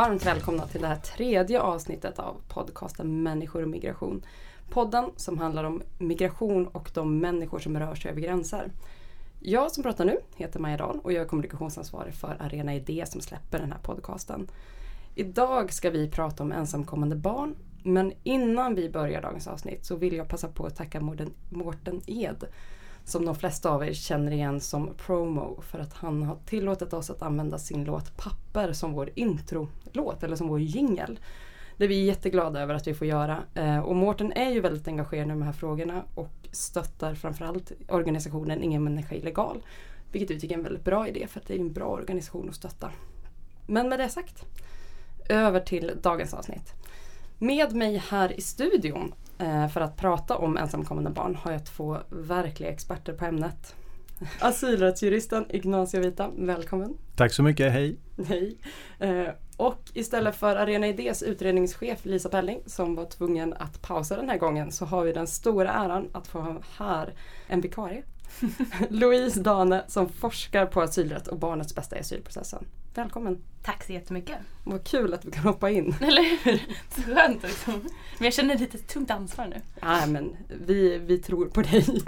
varmt välkomna till det här tredje avsnittet av podcasten Människor och migration. Podden som handlar om migration och de människor som rör sig över gränser. Jag som pratar nu heter Maja Dahl och jag är kommunikationsansvarig för Arena Idé som släpper den här podcasten. Idag ska vi prata om ensamkommande barn men innan vi börjar dagens avsnitt så vill jag passa på att tacka Mårten Ed som de flesta av er känner igen som Promo för att han har tillåtit oss att använda sin låt Papper som vår introlåt eller som vår jingel. Det är vi jätteglada över att vi får göra. Eh, och Mårten är ju väldigt engagerad i de här frågorna och stöttar framförallt organisationen Ingen människa illegal. Vilket vi tycker är en väldigt bra idé för att det är en bra organisation att stötta. Men med det sagt, över till dagens avsnitt. Med mig här i studion för att prata om ensamkommande barn har jag två verkliga experter på ämnet. Asylrättsjuristen Ignacio Vita, välkommen! Tack så mycket, hej! Hej! Eh, och istället för Arena Idés utredningschef Lisa Pelling som var tvungen att pausa den här gången så har vi den stora äran att få ha här en vikarie. Louise Dane som forskar på asylrätt och barnets bästa i asylprocessen. Välkommen! Tack så jättemycket! Vad kul att vi kan hoppa in! Eller hur? Så skönt liksom. Men jag känner lite tungt ansvar nu. Nej men vi, vi tror på dig.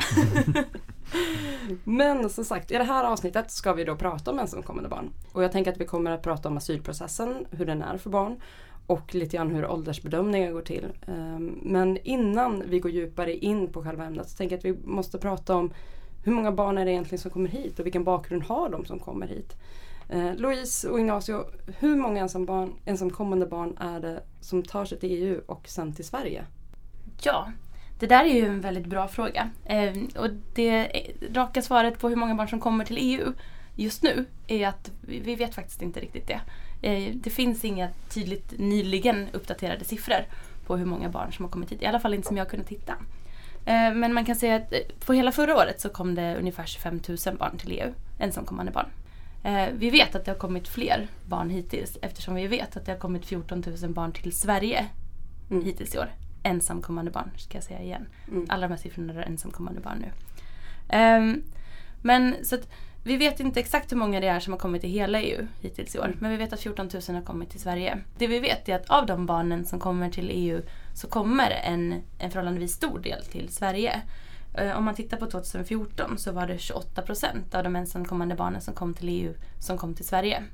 men som sagt, i det här avsnittet ska vi då prata om ensamkommande barn. Och jag tänker att vi kommer att prata om asylprocessen, hur den är för barn och lite grann hur åldersbedömningar går till. Ehm, men innan vi går djupare in på själva ämnet så tänker jag att vi måste prata om hur många barn är det egentligen som kommer hit och vilken bakgrund har de som kommer hit? Eh, Louise och Ignacio, hur många ensam barn, ensamkommande barn är det som tar sig till EU och sen till Sverige? Ja, det där är ju en väldigt bra fråga. Eh, och det raka svaret på hur många barn som kommer till EU just nu är att vi vet faktiskt inte riktigt det. Eh, det finns inga tydligt nyligen uppdaterade siffror på hur många barn som har kommit hit. I alla fall inte som jag har kunnat hitta. Ehm, men man kan säga att eh, på hela förra året så kom det ungefär 25 000 barn till EU, ensamkommande barn. Eh, vi vet att det har kommit fler barn hittills eftersom vi vet att det har kommit 14 000 barn till Sverige mm. hittills i år. Ensamkommande barn ska jag säga igen. Mm. Alla de här siffrorna är ensamkommande barn nu. Um, men så att, vi vet inte exakt hur många det är som har kommit till hela EU hittills i år. Men vi vet att 14 000 har kommit till Sverige. Det vi vet är att av de barnen som kommer till EU så kommer en, en förhållandevis stor del till Sverige. Eh, om man tittar på 2014 så var det 28 procent av de ensamkommande barnen som kom till EU som kom till Sverige.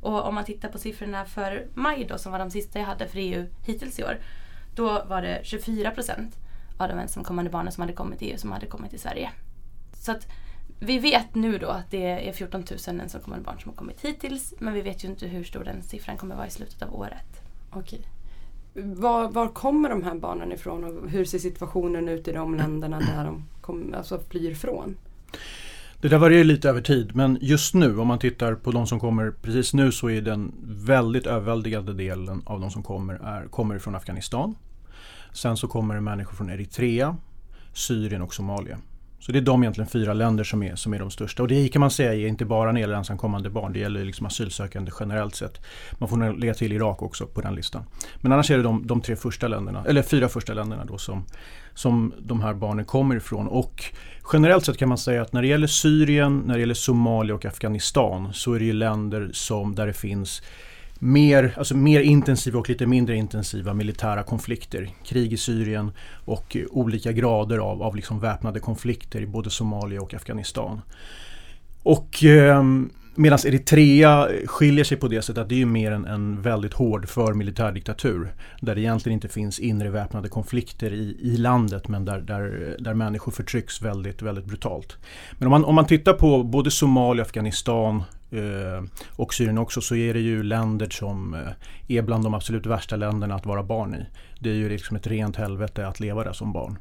Och om man tittar på siffrorna för maj då, som var de sista jag hade för EU hittills i år. Då var det 24 procent av de ensamkommande barnen som hade kommit till EU som hade kommit till Sverige. Så att vi vet nu då att det är 14 000 ensamkommande barn som har kommit hittills. Men vi vet ju inte hur stor den siffran kommer vara i slutet av året. Okej. Var, var, kommer de här barnen ifrån och hur ser situationen ut i de länderna där de kom, alltså flyr från? Det där varierar lite över tid men just nu om man tittar på de som kommer precis nu så är den väldigt överväldigande delen av de som kommer är, kommer från Afghanistan. Sen så kommer det människor från Eritrea, Syrien och Somalia. Så det är de egentligen fyra länder som är, som är de största. Och det kan man säga är inte bara när det gäller ensamkommande barn, det gäller liksom asylsökande generellt sett. Man får nog lägga till Irak också på den listan. Men annars är det de, de tre första länderna, eller fyra första länderna då som, som de här barnen kommer ifrån. Och generellt sett kan man säga att när det gäller Syrien, när det gäller Somalia och Afghanistan så är det ju länder som, där det finns mer, alltså mer intensiva och lite mindre intensiva militära konflikter. Krig i Syrien och eh, olika grader av, av liksom väpnade konflikter i både Somalia och Afghanistan. Och eh, Medan Eritrea skiljer sig på det sättet att det är mer en, en väldigt hård för militärdiktatur. Där det egentligen inte finns inre väpnade konflikter i, i landet men där, där, där människor förtrycks väldigt, väldigt brutalt. Men om man, om man tittar på både Somalia, Afghanistan, Eh, och Syrien också så är det ju länder som eh, är bland de absolut värsta länderna att vara barn i. Det är ju liksom ett rent helvete att leva där som barn.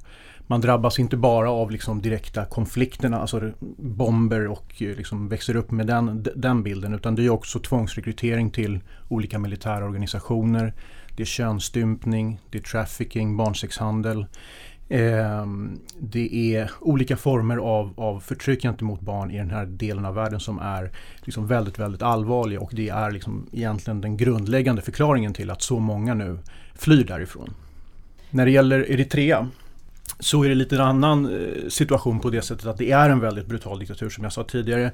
Man drabbas inte bara av liksom direkta konflikterna, alltså bomber och eh, liksom växer upp med den, den bilden utan det är också tvångsrekrytering till olika militära organisationer. Det är könsstympning, det är trafficking, barnsexhandel. Eh, det är olika former av, av förtryck gentemot barn i den här delen av världen som är liksom väldigt, väldigt allvarliga och det är liksom egentligen den grundläggande förklaringen till att så många nu flyr därifrån. När det gäller Eritrea så är det lite en annan eh, situation på det sättet att det är en väldigt brutal diktatur som jag sa tidigare.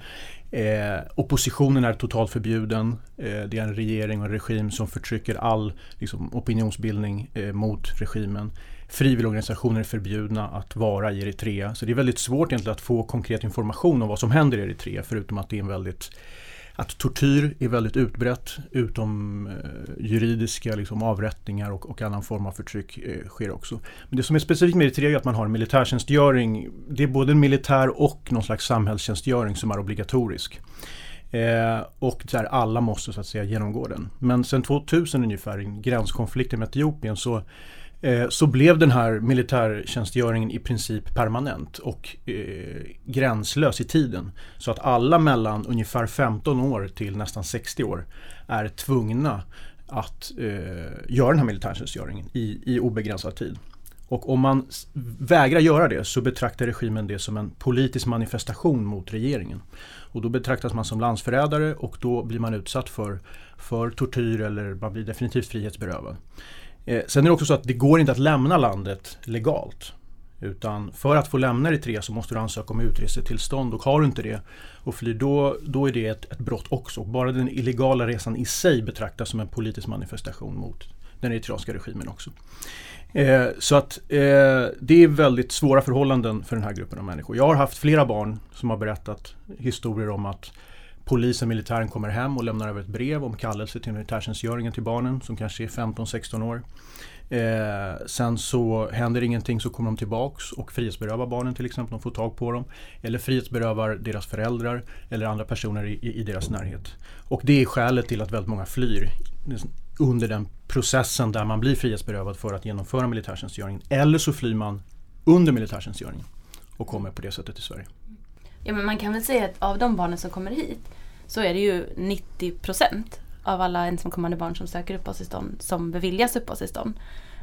Eh, oppositionen är totalt förbjuden. Eh, det är en regering och en regim som förtrycker all liksom, opinionsbildning eh, mot regimen. Frivilligorganisationer är förbjudna att vara i Eritrea. Så det är väldigt svårt egentligen att få konkret information om vad som händer i Eritrea förutom att det är en väldigt att tortyr är väldigt utbrett utom eh, juridiska liksom, avrättningar och, och annan form av förtryck eh, sker också. Men det som är specifikt med Eritrea är att man har en militärtjänstgöring. Det är både en militär och någon slags samhällstjänstgöring som är obligatorisk. Eh, och där alla måste så att säga genomgå den. Men sen 2000 ungefär, i gränskonflikten med Etiopien så Eh, så blev den här militärtjänstgöringen i princip permanent och eh, gränslös i tiden. Så att alla mellan ungefär 15 år till nästan 60 år är tvungna att eh, göra den här militärtjänstgöringen i, i obegränsad tid. Och om man vägrar göra det så betraktar regimen det som en politisk manifestation mot regeringen. Och då betraktas man som landsförrädare och då blir man utsatt för, för tortyr eller man blir definitivt frihetsberövad. Eh, sen är det också så att det går inte att lämna landet legalt. Utan för att få lämna Eritrea så måste du ansöka om utresetillstånd och har du inte det och flyr då, då är det ett, ett brott också. Bara den illegala resan i sig betraktas som en politisk manifestation mot den eritreanska regimen också. Eh, så att eh, det är väldigt svåra förhållanden för den här gruppen av människor. Jag har haft flera barn som har berättat historier om att polisen, militären kommer hem och lämnar över ett brev om kallelse till militärtjänstgöringen till barnen som kanske är 15-16 år. Eh, sen så händer ingenting så kommer de tillbaks och frihetsberövar barnen till exempel. De får tag på dem. Eller frihetsberövar deras föräldrar eller andra personer i, i deras närhet. Och det är skälet till att väldigt många flyr under den processen där man blir frihetsberövad för att genomföra militärtjänstgöringen. Eller så flyr man under militärtjänstgöringen och kommer på det sättet till Sverige. Ja men man kan väl säga att av de barnen som kommer hit så är det ju 90% av alla ensamkommande barn som söker uppehållstillstånd som beviljas uppehållstillstånd.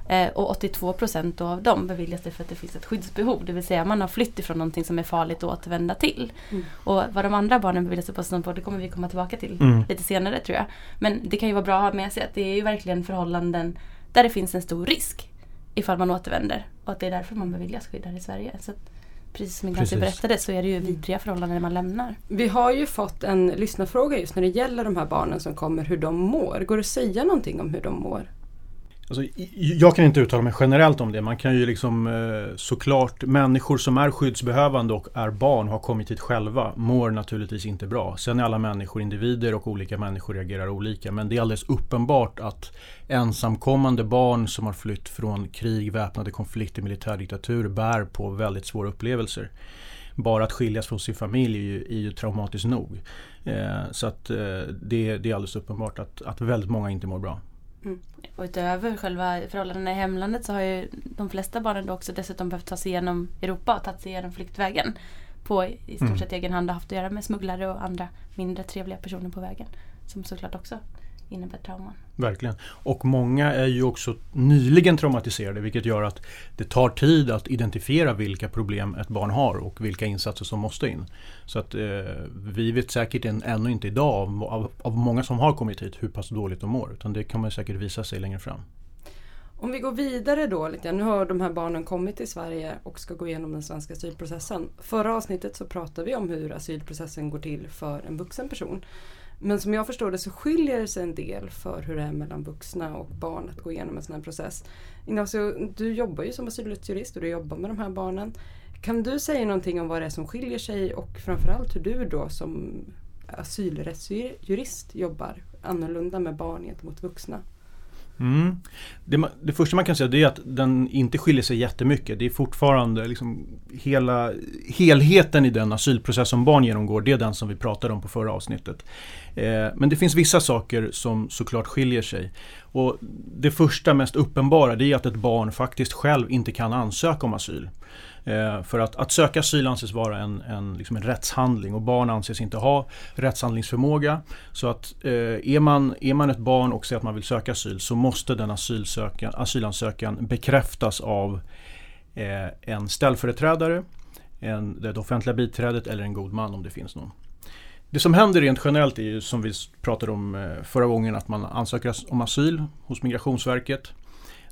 Eh, och 82% av dem beviljas det för att det finns ett skyddsbehov. Det vill säga man har flytt ifrån någonting som är farligt att återvända till. Mm. Och vad de andra barnen beviljas uppehållstillstånd på det kommer vi komma tillbaka till mm. lite senare tror jag. Men det kan ju vara bra att ha med sig att det är ju verkligen förhållanden där det finns en stor risk ifall man återvänder. Och att det är därför man beviljas skydd här i Sverige. Så precis som Ignacio berättade så är det ju vidriga förhållanden när man lämnar. Vi har ju fått en lyssnarfråga just när det gäller de här barnen som kommer, hur de mår. Går det att säga någonting om hur de mår? Alltså, jag kan inte uttala mig generellt om det. Man kan ju liksom eh, såklart, människor som är skyddsbehövande och är barn har kommit hit själva mår naturligtvis inte bra. Sen är alla människor individer och olika människor reagerar olika. Men det är alldeles uppenbart att ensamkommande barn som har flytt från krig, väpnade konflikter, militärdiktatur bär på väldigt svåra upplevelser. Bara att skiljas från sin familj är ju, är ju traumatiskt nog. Eh, så att eh, det, det, är alldeles uppenbart att, att väldigt många inte mår bra. Mm. Och utöver själva förhållandena i hemlandet så har ju de flesta barnen då också dessutom behövt ta sig igenom Europa och tagit sig igenom flyktvägen. På i stort mm. sett mm. egen hand och haft att göra med smugglare och andra mindre trevliga personer på vägen. Som såklart också innebär trauman. Verkligen. Och många är ju också nyligen traumatiserade vilket gör att det tar tid att identifiera vilka problem ett barn har och vilka insatser som måste in. Så att eh, vi vet säkert en, ännu inte idag av, av, av, många som har kommit hit hur pass dåligt de mår. Utan det kan man säkert visa sig längre fram. Om vi går vidare då lite. Nu har de här barnen kommit till Sverige och ska gå igenom den svenska asylprocessen. Förra avsnittet så pratade vi om hur asylprocessen går till för en vuxen person. Men som jag förstår det så skiljer det sig en del för hur det är mellan vuxna och barn att gå igenom en sån här process. Ignacio, du jobbar ju som asylrättsjurist och du jobbar med de här barnen. Kan du säga någonting om vad det är som skiljer sig och framförallt hur du då som asylrättsjurist jobbar annorlunda med barn gentemot vuxna? Mm. Det, det, första man kan säga det är att den inte skiljer sig jättemycket. Det är fortfarande liksom hela helheten i den asylprocess som barn genomgår. Det är den som vi pratade om på förra avsnittet. Eh, men det finns vissa saker som såklart skiljer sig. Och det första mest uppenbara det är att ett barn faktiskt själv inte kan ansöka om asyl. Eh, för att, att söka asyl anses vara en, en, liksom en rättshandling och barn anses inte ha rättshandlingsförmåga. Så att eh, är, man, är man ett barn och säger att man vill söka asyl så måste den asylansökan bekräftas av eh, en ställföreträdare, en, det offentliga biträdet eller en god man om det finns någon. Det som händer rent generellt är ju som vi pratade om eh, förra gången att man ansöker om asyl hos Migrationsverket.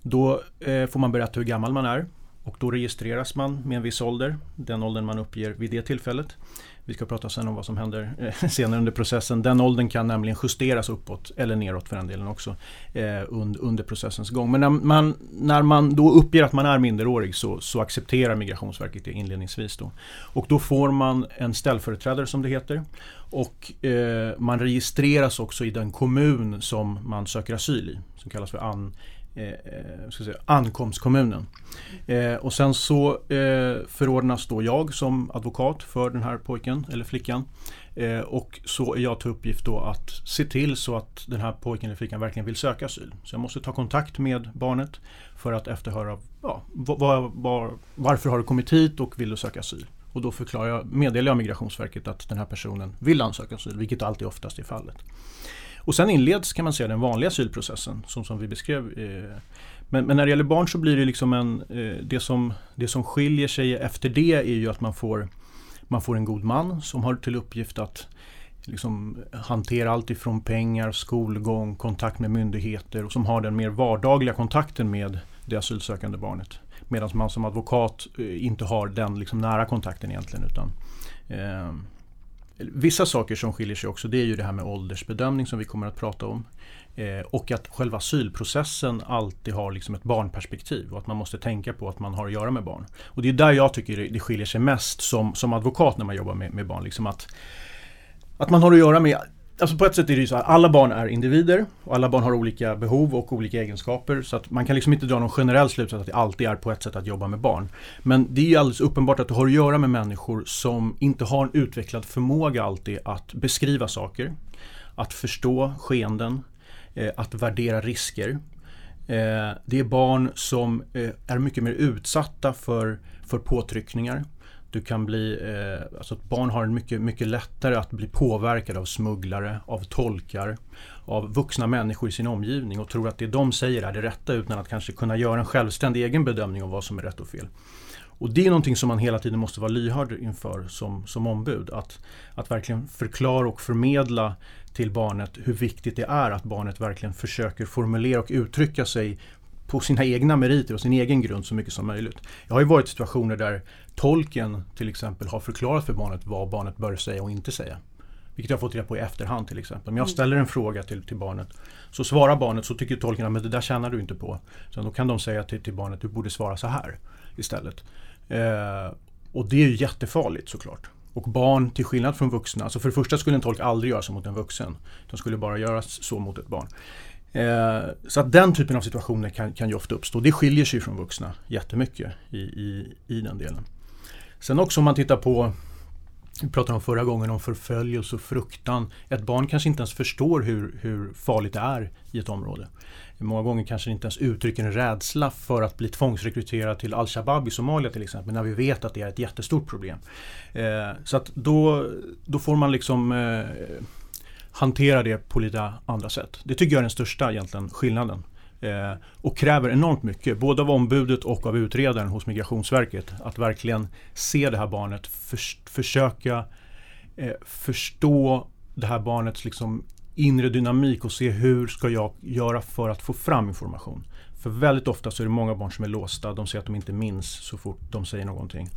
Då eh, får man berätta hur gammal man är och då registreras man med en viss ålder, den åldern man uppger vid det tillfället. Vi ska prata sen om vad som händer eh, senare under processen. Den åldern kan nämligen justeras uppåt eller neråt för den delen också eh, under processens gång. Men när man, när man då uppger att man är minderårig så, så accepterar Migrationsverket det inledningsvis. Då. Och då får man en ställföreträdare som det heter. Och eh, man registreras också i den kommun som man söker asyl i, som kallas för an, Eh, eh, ska säga, ankomstkommunen. Eh, och sen så eh, förordnas då jag som advokat för den här pojken eller flickan. Eh, och så är jag till uppgift då att se till så att den här pojken eller flickan verkligen vill söka asyl. Så jag måste ta kontakt med barnet för att efterhöra ja, var, var, varför har du kommit hit och vill du söka asyl. Och då förklarar jag, meddelar jag Migrationsverket att den här personen vill ansöka asyl, vilket alltid oftast är fallet. Och sen inleds kan man säga den vanliga asylprocessen som, som vi beskrev. Eh, men, men, när det gäller barn så blir det liksom en, eh, det, som, det som skiljer sig efter det är ju att man får, man får en god man som har till uppgift att liksom hantera allt ifrån pengar, skolgång, kontakt med myndigheter och som har den mer vardagliga kontakten med det asylsökande barnet. Medan man som advokat eh, inte har den liksom nära kontakten egentligen. Utan, eh, Vissa saker som skiljer sig också det är ju det här med åldersbedömning som vi kommer att prata om. Eh, och att själva asylprocessen alltid har liksom ett barnperspektiv och att man måste tänka på att man har att göra med barn. Och det är där jag tycker det skiljer sig mest som, som advokat när man jobbar med, med barn. Liksom att, att man har att göra med Alltså på ett sätt är det ju så att alla barn är individer och alla barn har olika behov och olika egenskaper. Så att man kan liksom inte dra någon generell slutsats att det alltid är på ett sätt att jobba med barn. Men det är ju alldeles uppenbart att du har att göra med människor som inte har en utvecklad förmåga alltid att beskriva saker, att förstå skeenden, eh, att värdera risker. Eh, det är barn som eh, är mycket mer utsatta för, för påtryckningar. Du kan bli, eh, alltså barn har mycket, mycket lättare att bli påverkade av smugglare, av tolkar, av vuxna människor i sin omgivning och tror att det de säger är det rätta utan att kanske kunna göra en självständig egen bedömning av vad som är rätt och fel. Och det är någonting som man hela tiden måste vara lyhörd inför som, som ombud. Att, att verkligen förklara och förmedla till barnet hur viktigt det är att barnet verkligen försöker formulera och uttrycka sig på sina egna meriter och sin egen grund så mycket som möjligt. Jag har ju varit i situationer där tolken till exempel har förklarat för barnet vad barnet bör säga och inte säga. Vilket jag har fått reda på i efterhand till exempel. Om jag mm. ställer en fråga till, till barnet så svarar barnet så tycker tolken att det där tjänar du inte på. Så då kan de säga till, till barnet du borde svara så här istället. Eh, och det är ju jättefarligt såklart. Och barn till skillnad från vuxna, alltså för det första skulle en tolk aldrig göra så mot en vuxen. De skulle bara göra så mot ett barn. Eh, så att den typen av situationer kan, kan ju ofta uppstå. Det skiljer sig från vuxna jättemycket i, i, i den delen. Sen också om man tittar på vi pratade om förra gången om förföljelse och fruktan. Ett barn kanske inte ens förstår hur, hur farligt det är i ett område. Många gånger kanske inte ens uttrycker en rädsla för att bli tvångsrekryterad till Al-Shabaab i Somalia till exempel, när vi vet att det är ett jättestort problem. Eh, så att då, då får man liksom eh, hantera det på lite andra sätt. Det tycker jag är den största egentligen skillnaden. Eh, och kräver enormt mycket, både av ombudet och av utredaren hos Migrationsverket. Att verkligen se det här barnet, för, försöka eh, förstå det här barnets liksom inre dynamik och se hur ska jag göra för att få fram information. För väldigt ofta så är det många barn som är låsta, de säger att de inte minns så fort de säger någonting.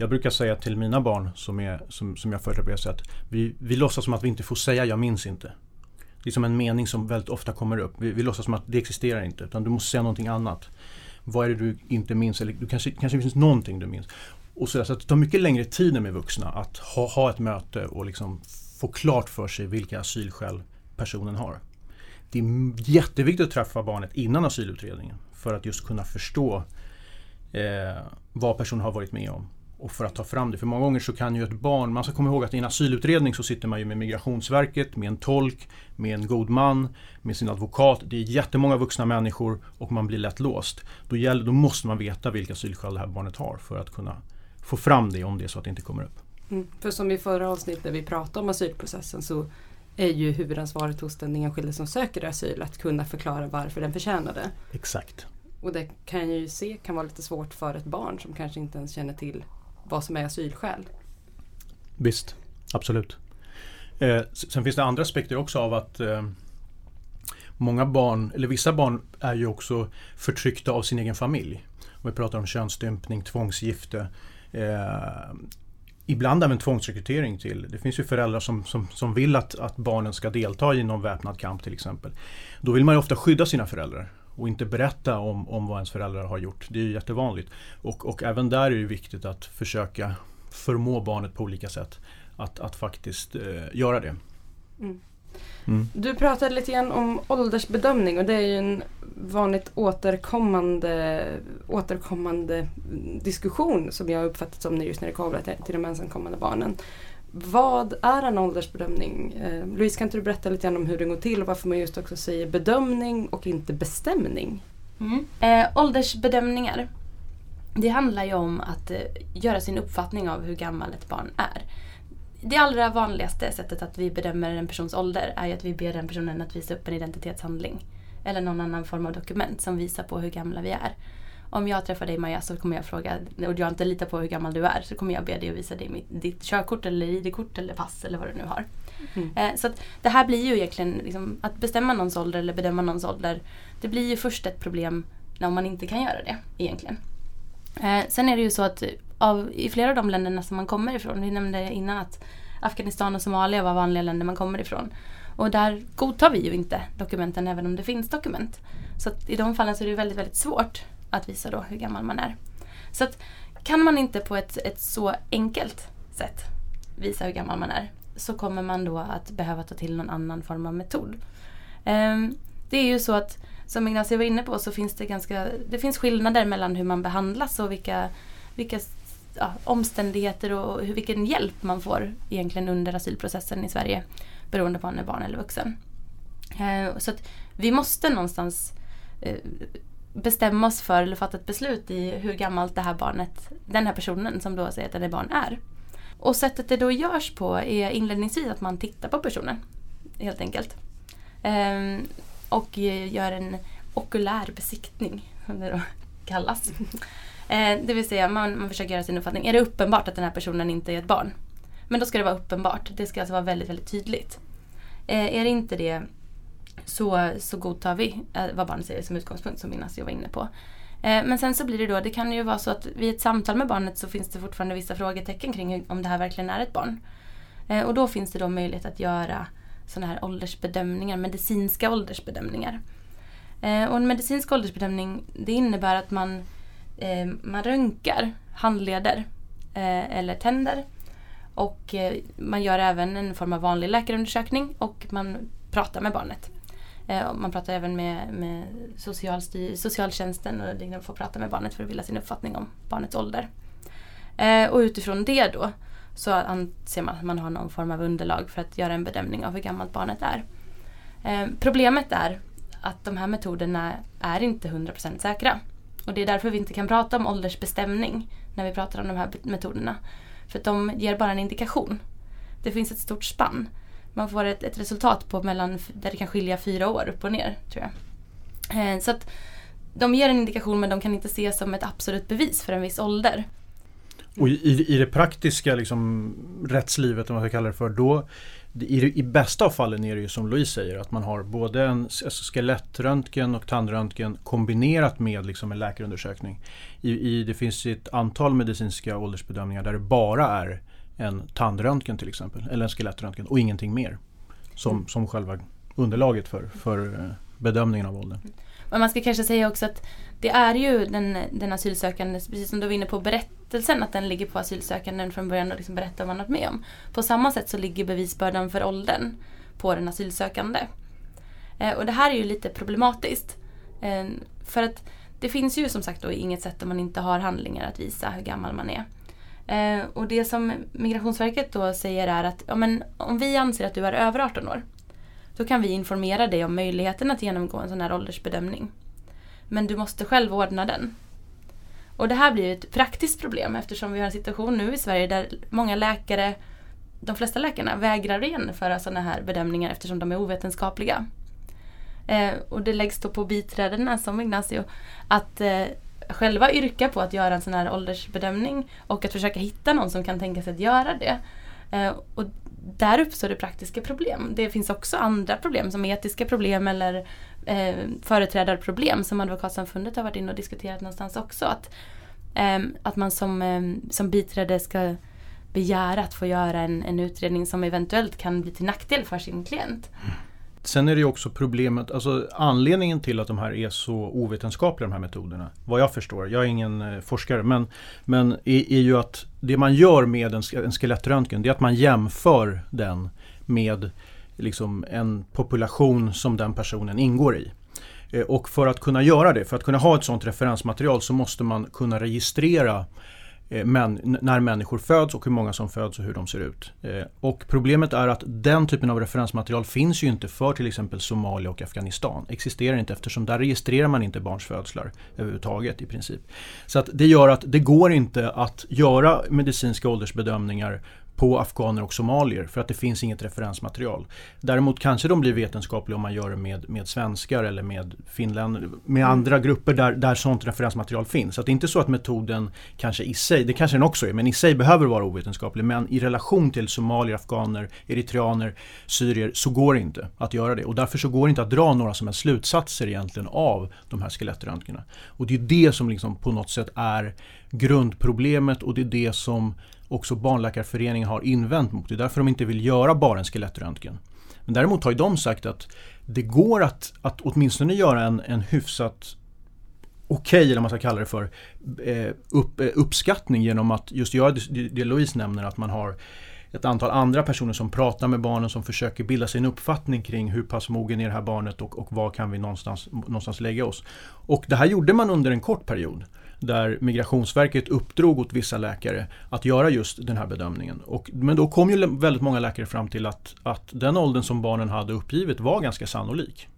Jag brukar säga till mina barn som, är, som, som jag företräder att vi, vi låtsas som att vi inte får säga jag minns inte. Det är som en mening som väldigt ofta kommer upp. Vi, vi låtsas som att det existerar inte utan du måste säga någonting annat. Vad är det du inte minns? Eller du kanske, kanske finns någonting du minns. Och så, så att det tar mycket längre tid med vuxna att ha, ha ett möte och liksom få klart för sig vilka asylskäl personen har. Det är jätteviktigt att träffa barnet innan asylutredningen för att just kunna förstå eh, vad personen har varit med om och för att ta fram det. För många gånger så kan ju ett barn, man ska komma ihåg att i en asylutredning så sitter man ju med Migrationsverket, med en tolk, med en god man, med sin advokat. Det är jättemånga vuxna människor och man blir lätt låst. Då, gäller, då måste man veta vilka asylskäl det här barnet har för att kunna få fram det om det är så att det inte kommer upp. Mm. För som i förra avsnittet när vi pratade om asylprocessen så är ju huvudansvaret hos den enskilde som söker asyl att kunna förklara varför den förtjänar det. Exakt. Och det kan jag ju se kan vara lite svårt för ett barn som kanske inte ens känner till vad som är asylskäl. Visst, absolut. Eh, sen finns det andra aspekter också av att eh, många barn, eller vissa barn är ju också förtryckta av sin egen familj. Om vi pratar om könsstympning, tvångsgifte. Eh, ibland även tvångsrekrytering till. Det finns ju föräldrar som, som, som vill att, att barnen ska delta i någon väpnad kamp till exempel. Då vill man ju ofta skydda sina föräldrar och inte berätta om, om vad ens föräldrar har gjort. Det är ju jättevanligt. Och, och även där är det viktigt att försöka förmå barnet på olika sätt att, att faktiskt eh, göra det. Mm. Mm. Du pratade lite grann om åldersbedömning och det är ju en vanligt återkommande, återkommande diskussion som jag uppfattat som just när det kommer till, till de ensamkommande barnen. Vad är en åldersbedömning? Eh, Louise, kan inte du berätta lite grann om hur det går till och varför man just också säger bedömning och inte bestämning? Mm. Eh, åldersbedömningar det handlar ju om att eh, göra sin uppfattning av hur gammal ett barn är. Det allra vanligaste sättet att vi bedömer en persons ålder är ju att vi ber den personen att visa upp en identitetshandling. Eller någon annan form av dokument som visar på hur gamla vi är. Om jag träffar dig Maja så kommer jag fråga, och jag inte litar på hur gammal du är, så kommer jag be dig att visa dig mitt, ditt körkort eller ID-kort eller pass eller vad du nu har. Mm. Eh, så att det här blir ju egentligen, liksom, att bestämma någons ålder eller bedöma någons ålder, det blir ju först ett problem när man inte kan göra det egentligen. Eh, sen är det ju så att av, i flera av de länderna som man kommer ifrån, vi nämnde innan att Afghanistan och Somalia var vanliga länder man kommer ifrån. Och där godtar vi ju inte dokumenten även om det finns dokument. Så i de fallen så är det väldigt, väldigt svårt att visa då hur gammal man är. Så att kan man inte på ett, ett så enkelt sätt visa hur gammal man är så kommer man då att behöva ta till någon annan form av metod. Um, det är ju så att som Ignacio var inne på så finns det ganska det finns skillnader mellan hur man behandlas och vilka, vilka ja, omständigheter och hur, vilken hjälp man får egentligen under asylprocessen i Sverige beroende på om man är barn eller vuxen. Uh, så att vi måste någonstans uh, bestämma oss för eller fatta ett beslut i hur gammalt det här barnet, den här personen som då säger att den är barn är. Och sättet det då görs på är inledningsvis att man tittar på personen. Helt enkelt. Ehm, och gör en okulär besiktning, som det då kallas. Ehm, det vill säga man, man försöker göra sin uppfattning. Är det uppenbart att den här personen inte är ett barn? Men då ska det vara uppenbart. Det ska alltså vara väldigt, väldigt tydligt. Ehm, är det inte det så, så godtar vi eh, vad barnet säger som utgångspunkt som Ignacio var inne på. Eh, men sen så blir det då, det kan ju vara så att vid ett samtal med barnet så finns det fortfarande vissa frågetecken kring om det här verkligen är ett barn. Eh, och då finns det då möjlighet att göra sådana här åldersbedömningar, medicinska åldersbedömningar. Och en medicinsk åldersbedömning det innebär att man, man röntgar handleder eller tänder. Och man gör även en form av vanlig läkarundersökning och man pratar med barnet. Eh, man pratar även med, med socialtjänsten och liksom får prata med barnet för att bilda sin uppfattning om barnets ålder. Eh, och utifrån det då så anser man att man har någon form av underlag för att göra en bedömning av hur gammalt barnet är. Eh, problemet är att de här metoderna är inte 100% säkra. Och det är därför vi inte kan prata om åldersbestämning när vi pratar om de här metoderna. För att de ger bara en indikation. Det finns ett stort spann. Man får ett, ett resultat på mellan, där det kan skilja fyra år upp och ner. tror jag. Eh, så att de ger en indikation men de kan inte ses som ett absolut bevis för en viss ålder. Och i, i det praktiska liksom, rättslivet, om man ska kalla det för, då i, I bästa av fallen är det ju som Louise säger att man har både en alltså skelettröntgen och tandröntgen kombinerat med liksom en läkarundersökning. I, i, det finns ett antal medicinska åldersbedömningar där det bara är en tandröntgen till exempel, eller en skelettröntgen och ingenting mer. Som, mm. som själva underlaget för, för eh, bedömningen av åldern. Men man ska kanske säga också att det är ju den, den asylsökande, precis som du var inne på, berättelsen att den ligger på asylsökanden från början och liksom berättar vad man varit med om. På samma sätt så ligger bevisbördan för åldern på den asylsökande. Eh, och det här är ju lite problematiskt. Eh, för att det finns ju som sagt då inget sätt om man inte har handlingar att visa hur gammal man är. Eh, och det som Migrationsverket då säger är att ja, men om vi anser att du är över 18 år då kan vi informera dig om möjligheten att genomgå en sån här åldersbedömning. Men du måste själv ordna den. Och det här blir ett praktiskt problem eftersom vi har en situation nu i Sverige där många läkare, de flesta läkarna, vägrar genomföra sådana här bedömningar eftersom de är ovetenskapliga. Eh, och det läggs då på biträdena som Ignacio att eh, själva yrka på att göra en sån här åldersbedömning och att försöka hitta någon som kan tänka sig att göra det. Eh, och där uppstår det praktiska problem. Det finns också andra problem som etiska problem eller eh, företrädarproblem som Advokatsamfundet har varit inne och diskuterat någonstans också. Att, eh, att man som, eh, som biträde ska begära att få göra en, en utredning som eventuellt kan bli till nackdel för sin klient. Mm. Sen är det ju också problemet, alltså anledningen till att de här är så ovetenskapliga de här metoderna, vad jag förstår, jag är ingen eh, forskare, men, men är, är, ju att det man gör med en, en skelettröntgen, det är att man jämför den med liksom en population som den personen ingår i. Eh, och för att kunna göra det, för att kunna ha ett sådant referensmaterial så måste man kunna registrera Eh, Eh, men, när människor föds och hur många som föds och hur de ser ut. Eh, och problemet är att den typen av referensmaterial finns ju inte för till exempel Somalia och Afghanistan. Existerar inte eftersom där registrerar man inte barns födslar överhuvudtaget i princip. Så att det gör att det går inte att göra medicinska åldersbedömningar på afghaner och somalier för att det finns inget referensmaterial. Däremot kanske de blir vetenskapliga om man gör det med, med svenskar eller med finländare, med mm. andra grupper där, där sånt referensmaterial finns. Så det är inte så att metoden kanske i sig, det kanske den också är, men i sig behöver vara ovetenskaplig. Men i relation till somalier, afghaner, eritreaner, syrier så går det inte att göra det. Och därför så går det inte att dra några som helst slutsatser egentligen av de här skelettröntgerna. Och det är det som liksom på något sätt är grundproblemet och det är det som också Barnläkarföreningen har invänt mot. Det är därför de inte vill göra bara en skelettröntgen. Men däremot har ju de sagt att det går att, att åtminstone göra en, en hyfsat okej, okay, eller vad man ska kalla det för, eh, upp, eh, uppskattning genom att just göra det, det Louise nämner, att man har ett antal andra personer som pratar med barnen som försöker bilda sig en uppfattning kring hur pass mogen är det här barnet och, och var kan vi någonstans, någonstans lägga oss. Och det här gjorde man under en kort period där Migrationsverket uppdrog åt vissa läkare att göra just den här bedömningen. Och, men då kom ju väldigt många läkare fram till att, att den åldern som barnen hade uppgivit var ganska sannolik.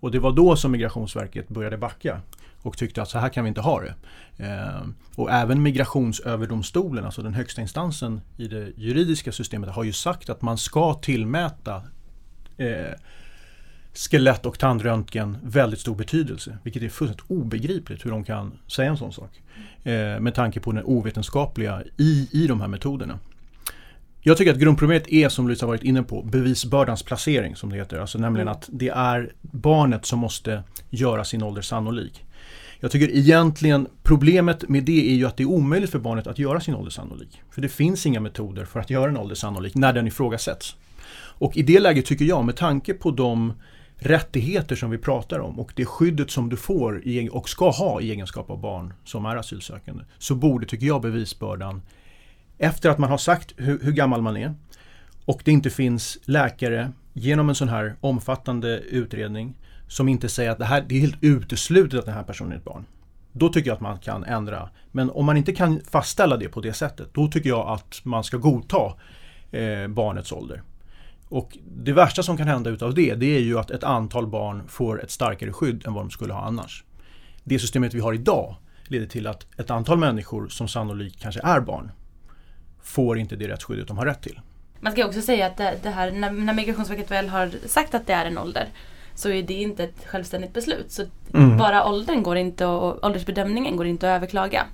Och det var då som Migrationsverket började backa och tyckte att så här kan vi inte ha det. Eh, och även Migrationsöverdomstolen, alltså den högsta instansen i det juridiska systemet, har ju sagt att man ska tillmäta eh, skelett och tandröntgen väldigt stor betydelse. Vilket är fullständigt obegripligt hur de kan säga en sån sak. Eh, med tanke på det ovetenskapliga i, i de här metoderna. Jag tycker att grundproblemet är, som Louise har varit inne på, bevisbördans placering som det heter. Alltså nämligen mm. att det är barnet som måste göra sin ålder sannolik. Jag tycker egentligen problemet med det är ju att det är omöjligt för barnet att göra sin ålder sannolik. För det finns inga metoder för att göra en ålder sannolik när den ifrågasätts. Och i det läget tycker jag, med tanke på de rättigheter som vi pratar om och det skyddet som du får och ska ha i egenskap av barn som är asylsökande så borde, tycker jag, bevisbördan efter att man har sagt hur, hur gammal man är och det inte finns läkare genom en sån här omfattande utredning som inte säger att det, här, det är helt uteslutet att den här personen är ett barn. Då tycker jag att man kan ändra. Men om man inte kan fastställa det på det sättet, då tycker jag att man ska godta eh, barnets ålder. Och det värsta som kan hända utav det, det är ju att ett antal barn får ett starkare skydd än vad de skulle ha annars. Det systemet vi har idag leder till att ett antal människor som sannolikt kanske är barn får inte det rättsskyddet de har rätt till. Man ska också säga att det, det här, när, när Migrationsverket väl har sagt att det är en ålder så är det inte ett självständigt beslut. Så mm. bara åldern går inte och åldersbedömningen går inte att överklaga.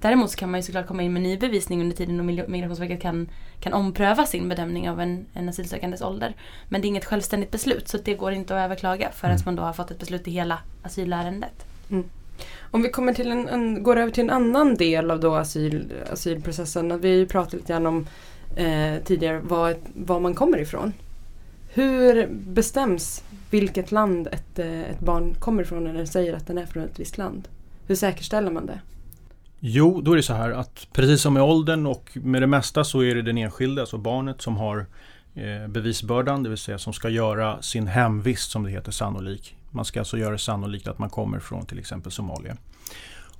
Däremot så kan man ju såklart komma in med ny bevisning under tiden och Migrationsverket kan, kan ompröva sin bedömning av en, en asylsökandes ålder. Men det är inget självständigt beslut så det går inte att överklaga förrän mm. man då har fått ett beslut i hela asylärendet. Mm. Om vi kommer till en, en, går över till en annan del av då asyl, asylprocessen. Vi har ju pratat lite grann om eh, tidigare var, var man kommer ifrån. Hur bestäms vilket land ett, eh, ett barn kommer ifrån när det säger att den är från ett visst land? Hur säkerställer man det? Jo, då är det så här att precis som med åldern och med det mesta så är det den enskilde, alltså barnet, som har eh, bevisbördan, det vill säga som ska göra sin hemvist som det heter sannolik. Man ska alltså göra det sannolikt att man kommer från till exempel Somalia.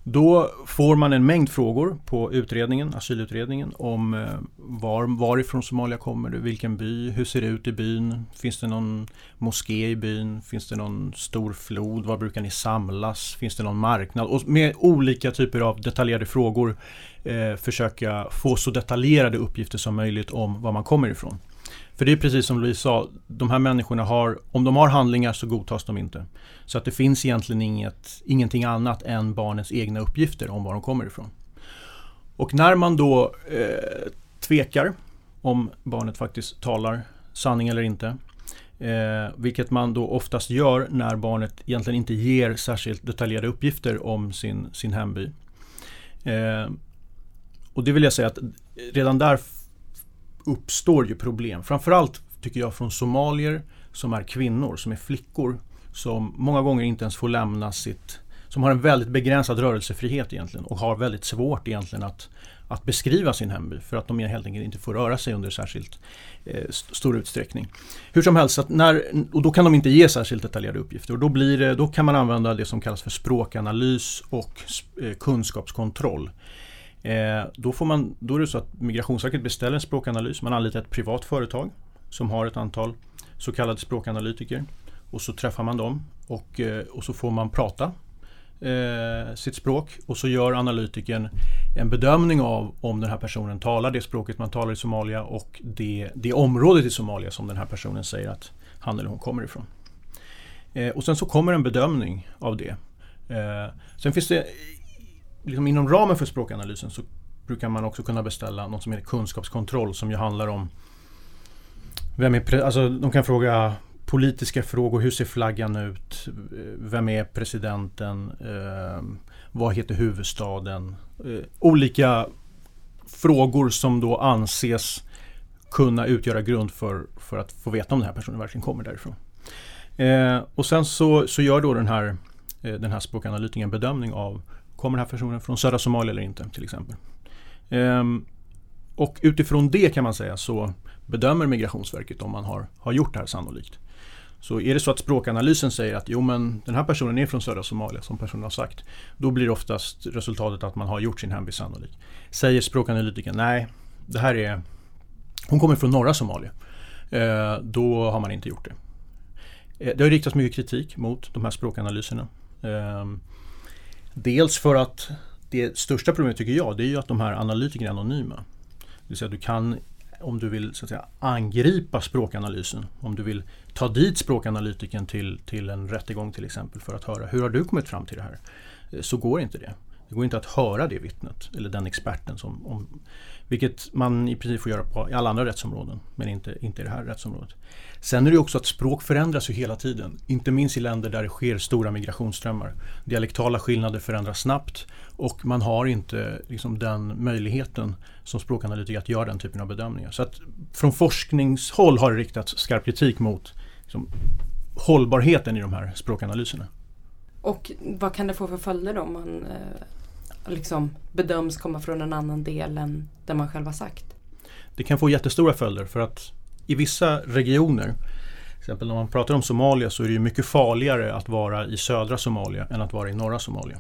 Då får man en mängd frågor på utredningen, asylutredningen om eh, var, varifrån Somalia kommer du, vilken by, hur ser det ut i byn, finns det någon moské i byn, finns det någon stor flod, var brukar ni samlas, finns det någon marknad? Och med olika typer av detaljerade frågor eh, försöka få så detaljerade uppgifter som möjligt om var man kommer ifrån. För det är precis som Louise sa, de här människorna har, om de har handlingar så godtas de inte. Så att det finns egentligen inget, ingenting annat än barnets egna uppgifter om var de kommer ifrån. Och när man då eh, tvekar om barnet faktiskt talar sanning eller inte Eh, vilket man då oftast gör när barnet egentligen inte ger särskilt detaljerade uppgifter om sin, sin hemby. Eh, och det vill jag säga att redan där uppstår ju problem. Framförallt tycker jag från somalier som är kvinnor, som är flickor. Som många gånger inte ens får lämna sitt som har en väldigt begränsad rörelsefrihet egentligen och har väldigt svårt egentligen att, att beskriva sin hemby för att de helt enkelt inte får röra sig under särskilt eh, stor utsträckning. Hur som helst, att när, och då kan de inte ge särskilt detaljerade uppgifter och då, blir det, då kan man använda det som kallas för språkanalys och eh, kunskapskontroll. Eh, då, får man, då är det så att Migrationsverket beställer en språkanalys, man anlitar ett privat företag som har ett antal så kallade språkanalytiker och så träffar man dem och, eh, och så får man prata eh, sitt språk och så gör analytikern en bedömning av om den här personen talar det språket man talar i Somalia och det, det området i Somalia som den här personen säger att han eller hon kommer ifrån. Eh, och sen så kommer en bedömning av det. Eh, sen finns det liksom inom ramen för språkanalysen så brukar man också kunna beställa något som heter kunskapskontroll som ju handlar om vem är alltså de kan fråga politiska frågor. Hur ser flaggan ut? Eh, vem är presidenten? Eh, vad heter huvudstaden? Eh, olika frågor som då anses kunna utgöra grund för, för att få veta om den här personen verkligen kommer därifrån. Eh, och sen så, så gör då den här, eh, den här språkanalytikern en bedömning av Kommer den här personen från södra Somalia eller inte till exempel. Ehm, och utifrån det kan man säga så bedömer Migrationsverket om man har, har gjort det här sannolikt. Så är det så att språkanalysen säger att jo men den här personen är från södra Somalia som personen har sagt. Då blir oftast resultatet att man har gjort sin hemvist sannolik. Säger språkanalytikern nej, det här är hon kommer från norra Somalia. Eh, då har man inte gjort det. Eh, det har riktats mycket kritik mot de här språkanalyserna. Eh, dels för att det största problemet tycker jag det är ju att de här analytikerna är anonyma. Det vill säga du kan om du vill så att säga, angripa språkanalysen, om du vill ta dit språkanalytiken till, till en rättegång till exempel för att höra hur har du kommit fram till det här? Eh, så går inte det. Det går inte att höra det vittnet eller den experten. Som, om, vilket man i princip får göra på i alla andra rättsområden men inte, inte i det här rättsområdet. Sen är det också att språk förändras ju hela tiden. Inte minst i länder där det sker stora migrationsströmmar. Dialektala skillnader förändras snabbt och man har inte liksom, den möjligheten som språkanalytiker att göra den typen av bedömningar. Så att från forskningshåll har det riktats skarp kritik mot liksom, hållbarheten i de här språkanalyserna. Och vad kan det få för följder då om man eh, liksom bedöms komma från en annan del än det man själv har sagt? Det kan få jättestora följder för att i vissa regioner, till exempel när man pratar om Somalia så är det mycket farligare att vara i södra Somalia än att vara i norra Somalia.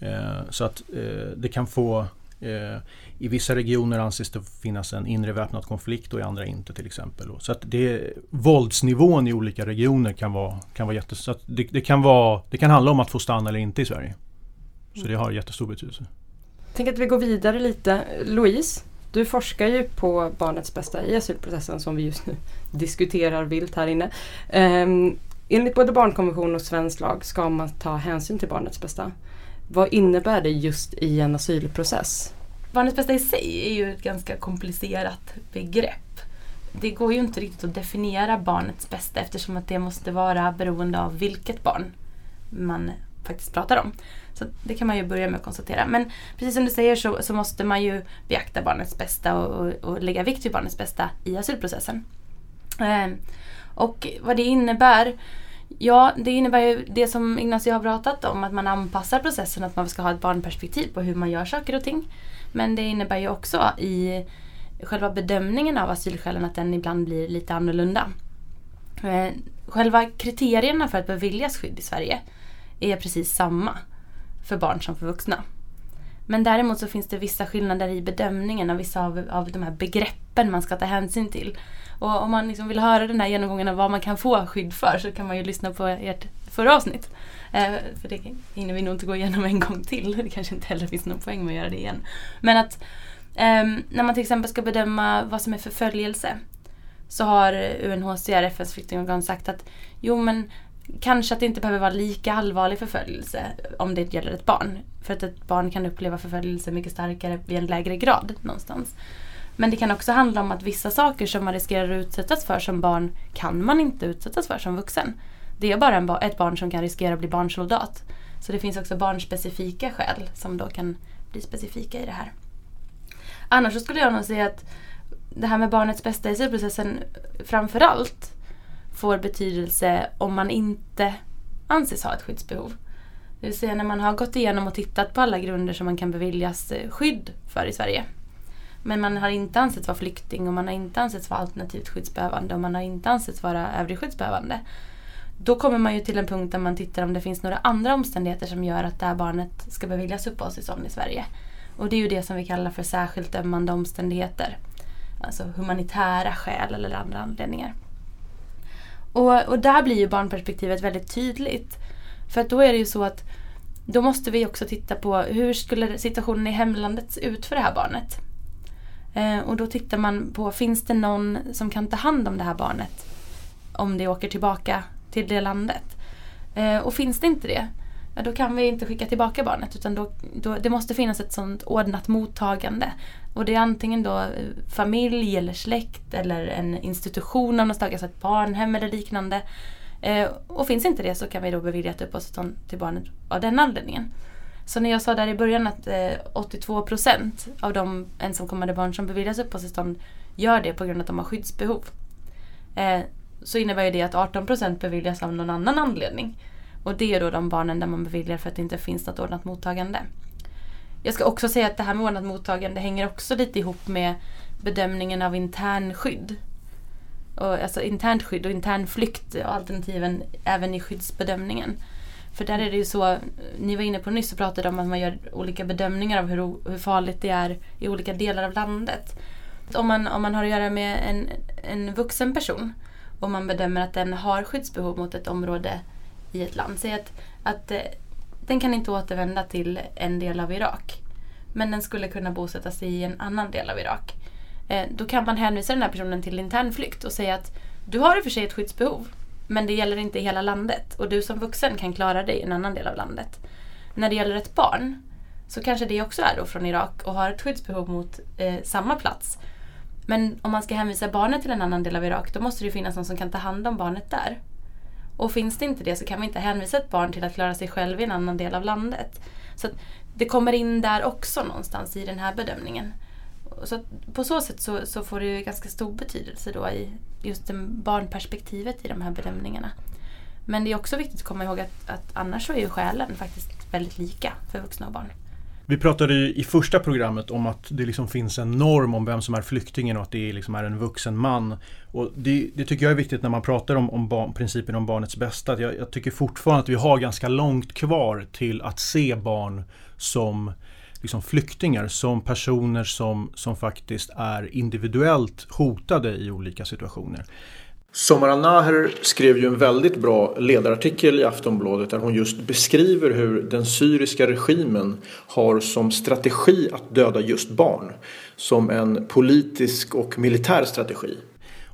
Eh, så att eh, det kan få eh, i vissa regioner anses det finnas en inre väpnad konflikt och i andra inte till exempel. Så att det, våldsnivån i olika regioner kan vara, kan vara jättes, det, det, kan vara, det kan handla om att få stanna eller inte i Sverige. Så det har jättestor betydelse. Tänk att vi går vidare lite. Louise, du forskar ju på barnets bästa i asylprocessen som vi just nu diskuterar vilt här inne. Um, enligt både barnkonvention och svensk lag ska man ta hänsyn till barnets bästa. Vad innebär det just i en asylprocess? Barnets bästa i sig är ju ett ganska komplicerat begrepp. Det går ju inte riktigt att definiera barnets bästa eftersom att det måste vara beroende av vilket barn man faktiskt pratar om. Så det kan man ju börja med att konstatera. Men precis som du säger så, så måste man ju beakta barnets bästa och, och, och, lägga vikt vid barnets bästa i asylprocessen. Eh, och vad det innebär Ja, det innebär ju det som Ignacio har pratat om, att man anpassar processen, att man ska ha ett barnperspektiv på hur man gör saker och ting. Men det innebär ju också i själva bedömningen av asylskälen att den ibland blir lite annorlunda. Ehm, själva kriterierna för att beviljas skydd i Sverige är precis samma för barn som för vuxna. Men däremot så finns det vissa skillnader i bedömningen av vissa av, av de här begreppen man ska ta hänsyn till. Och om man liksom vill höra den här genomgången av vad man kan få skydd för så kan man ju lyssna på ert förra avsnitt. Eh, för det hinner vi nog inte gå igenom en gång till. Det kanske inte heller finns någon poäng med att göra det igen. Men att eh, när man till exempel ska bedöma vad som är förföljelse så har UNHCR, FNs flyktingorgan, sagt att jo men kanske att det inte behöver vara lika allvarlig förföljelse om det gäller ett barn. För att ett barn kan uppleva förföljelse mycket starkare i en lägre grad någonstans. Men det kan också handla om att vissa saker som man riskerar att utsättas för som barn kan man inte utsättas för som vuxen. Det är bara en, ett barn som kan riskera att bli barnsoldat. Så det finns också barnspecifika skäl som då kan bli specifika i det här. Annars så skulle jag nog säga att det här med barnets bästa i asylprocessen framförallt får betydelse om man inte anses ha ett skyddsbehov. Det vill säga när man har gått igenom och tittat på alla grunder som man kan beviljas eh, skydd för i Sverige. Men man har inte ansetts vara flykting och man har inte ansetts vara alternativt skyddsbehövande och man har inte ansetts vara övrig skyddsbehövande. Då kommer man ju till en punkt där man tittar om det finns några andra omständigheter som gör att det här barnet ska beviljas uppehållstillstånd i Sverige. Och det är ju det som vi kallar för särskilt ömmande omständigheter. Alltså humanitära skäl eller andra anledningar. Och, och där blir ju barnperspektivet väldigt tydligt. För att då är det ju så att då måste vi också titta på hur skulle situationen i hemlandet se ut för det här barnet. Eh, och då tittar man på, finns det någon som kan ta hand om det här barnet? Om det åker tillbaka till det landet. Eh, och finns det inte det, ja, då kan vi inte skicka tillbaka barnet utan då, då, det måste finnas ett sådant ordnat mottagande. Och det är antingen då eh, familj eller släkt eller en institution av något slag, alltså ett barnhem eller liknande. Eh, och finns inte det så kan vi då bevilja ett uppehållstillstånd till barnet av den anledningen. Så när jag sa där i början att eh, 82% av de ensamkommande barn som beviljas uppehållstillstånd gör det på grund av att de har skyddsbehov. Eh, så innebär ju det att 18% beviljas av någon annan anledning. Och det är då de barnen där man beviljar för att det inte finns något ordnat mottagande. Jag ska också säga att det här med ordnat mottagande hänger också lite ihop med bedömningen av internskydd. Och, alltså internt skydd och intern flykt och alternativen även i skyddsbedömningen. För där är det ju så, ni var inne på nyss och pratade om att man gör olika bedömningar av hur, hur farligt det är i olika delar av landet. Om man, om man har att göra med en, en vuxen person och man bedömer att den har skyddsbehov mot ett område i ett land. Säg att, att eh, den kan inte återvända till en del av Irak. Men den skulle kunna bosätta sig i en annan del av Irak. Eh, då kan man hänvisa den här personen till internflykt och säga att du har i och för sig ett skyddsbehov men det gäller inte hela landet och du som vuxen kan klara dig i en annan del av landet. När det gäller ett barn så kanske det också är då från Irak och har ett skyddsbehov mot eh, samma plats. Men om man ska hänvisa barnet till en annan del av Irak då måste det finnas någon som kan ta hand om barnet där. Och finns det inte det så kan vi inte hänvisa ett barn till att klara sig själv i en annan del av landet. Så det kommer in där också någonstans i den här bedömningen. Så på så sätt så, så, får det ju ganska stor betydelse då i just barnperspektivet i de här bedömningarna. Men det är också viktigt att komma ihåg att, att annars så är ju skälen faktiskt väldigt lika för vuxna och barn. Vi pratade i första programmet om att det liksom finns en norm om vem som är flyktingen och att det liksom är en vuxen man. Och det, det tycker jag är viktigt när man pratar om, om barn, principen om barnets bästa. Jag, jag, tycker fortfarande att vi har ganska långt kvar till att se barn som liksom flyktingar, som personer som, som faktiskt är individuellt hotade i olika situationer. Somara Naher skrev ju en väldigt bra ledarartikel i Aftonbladet där hon just beskriver hur den syriska regimen har som strategi att döda just barn. Som en politisk och militär strategi.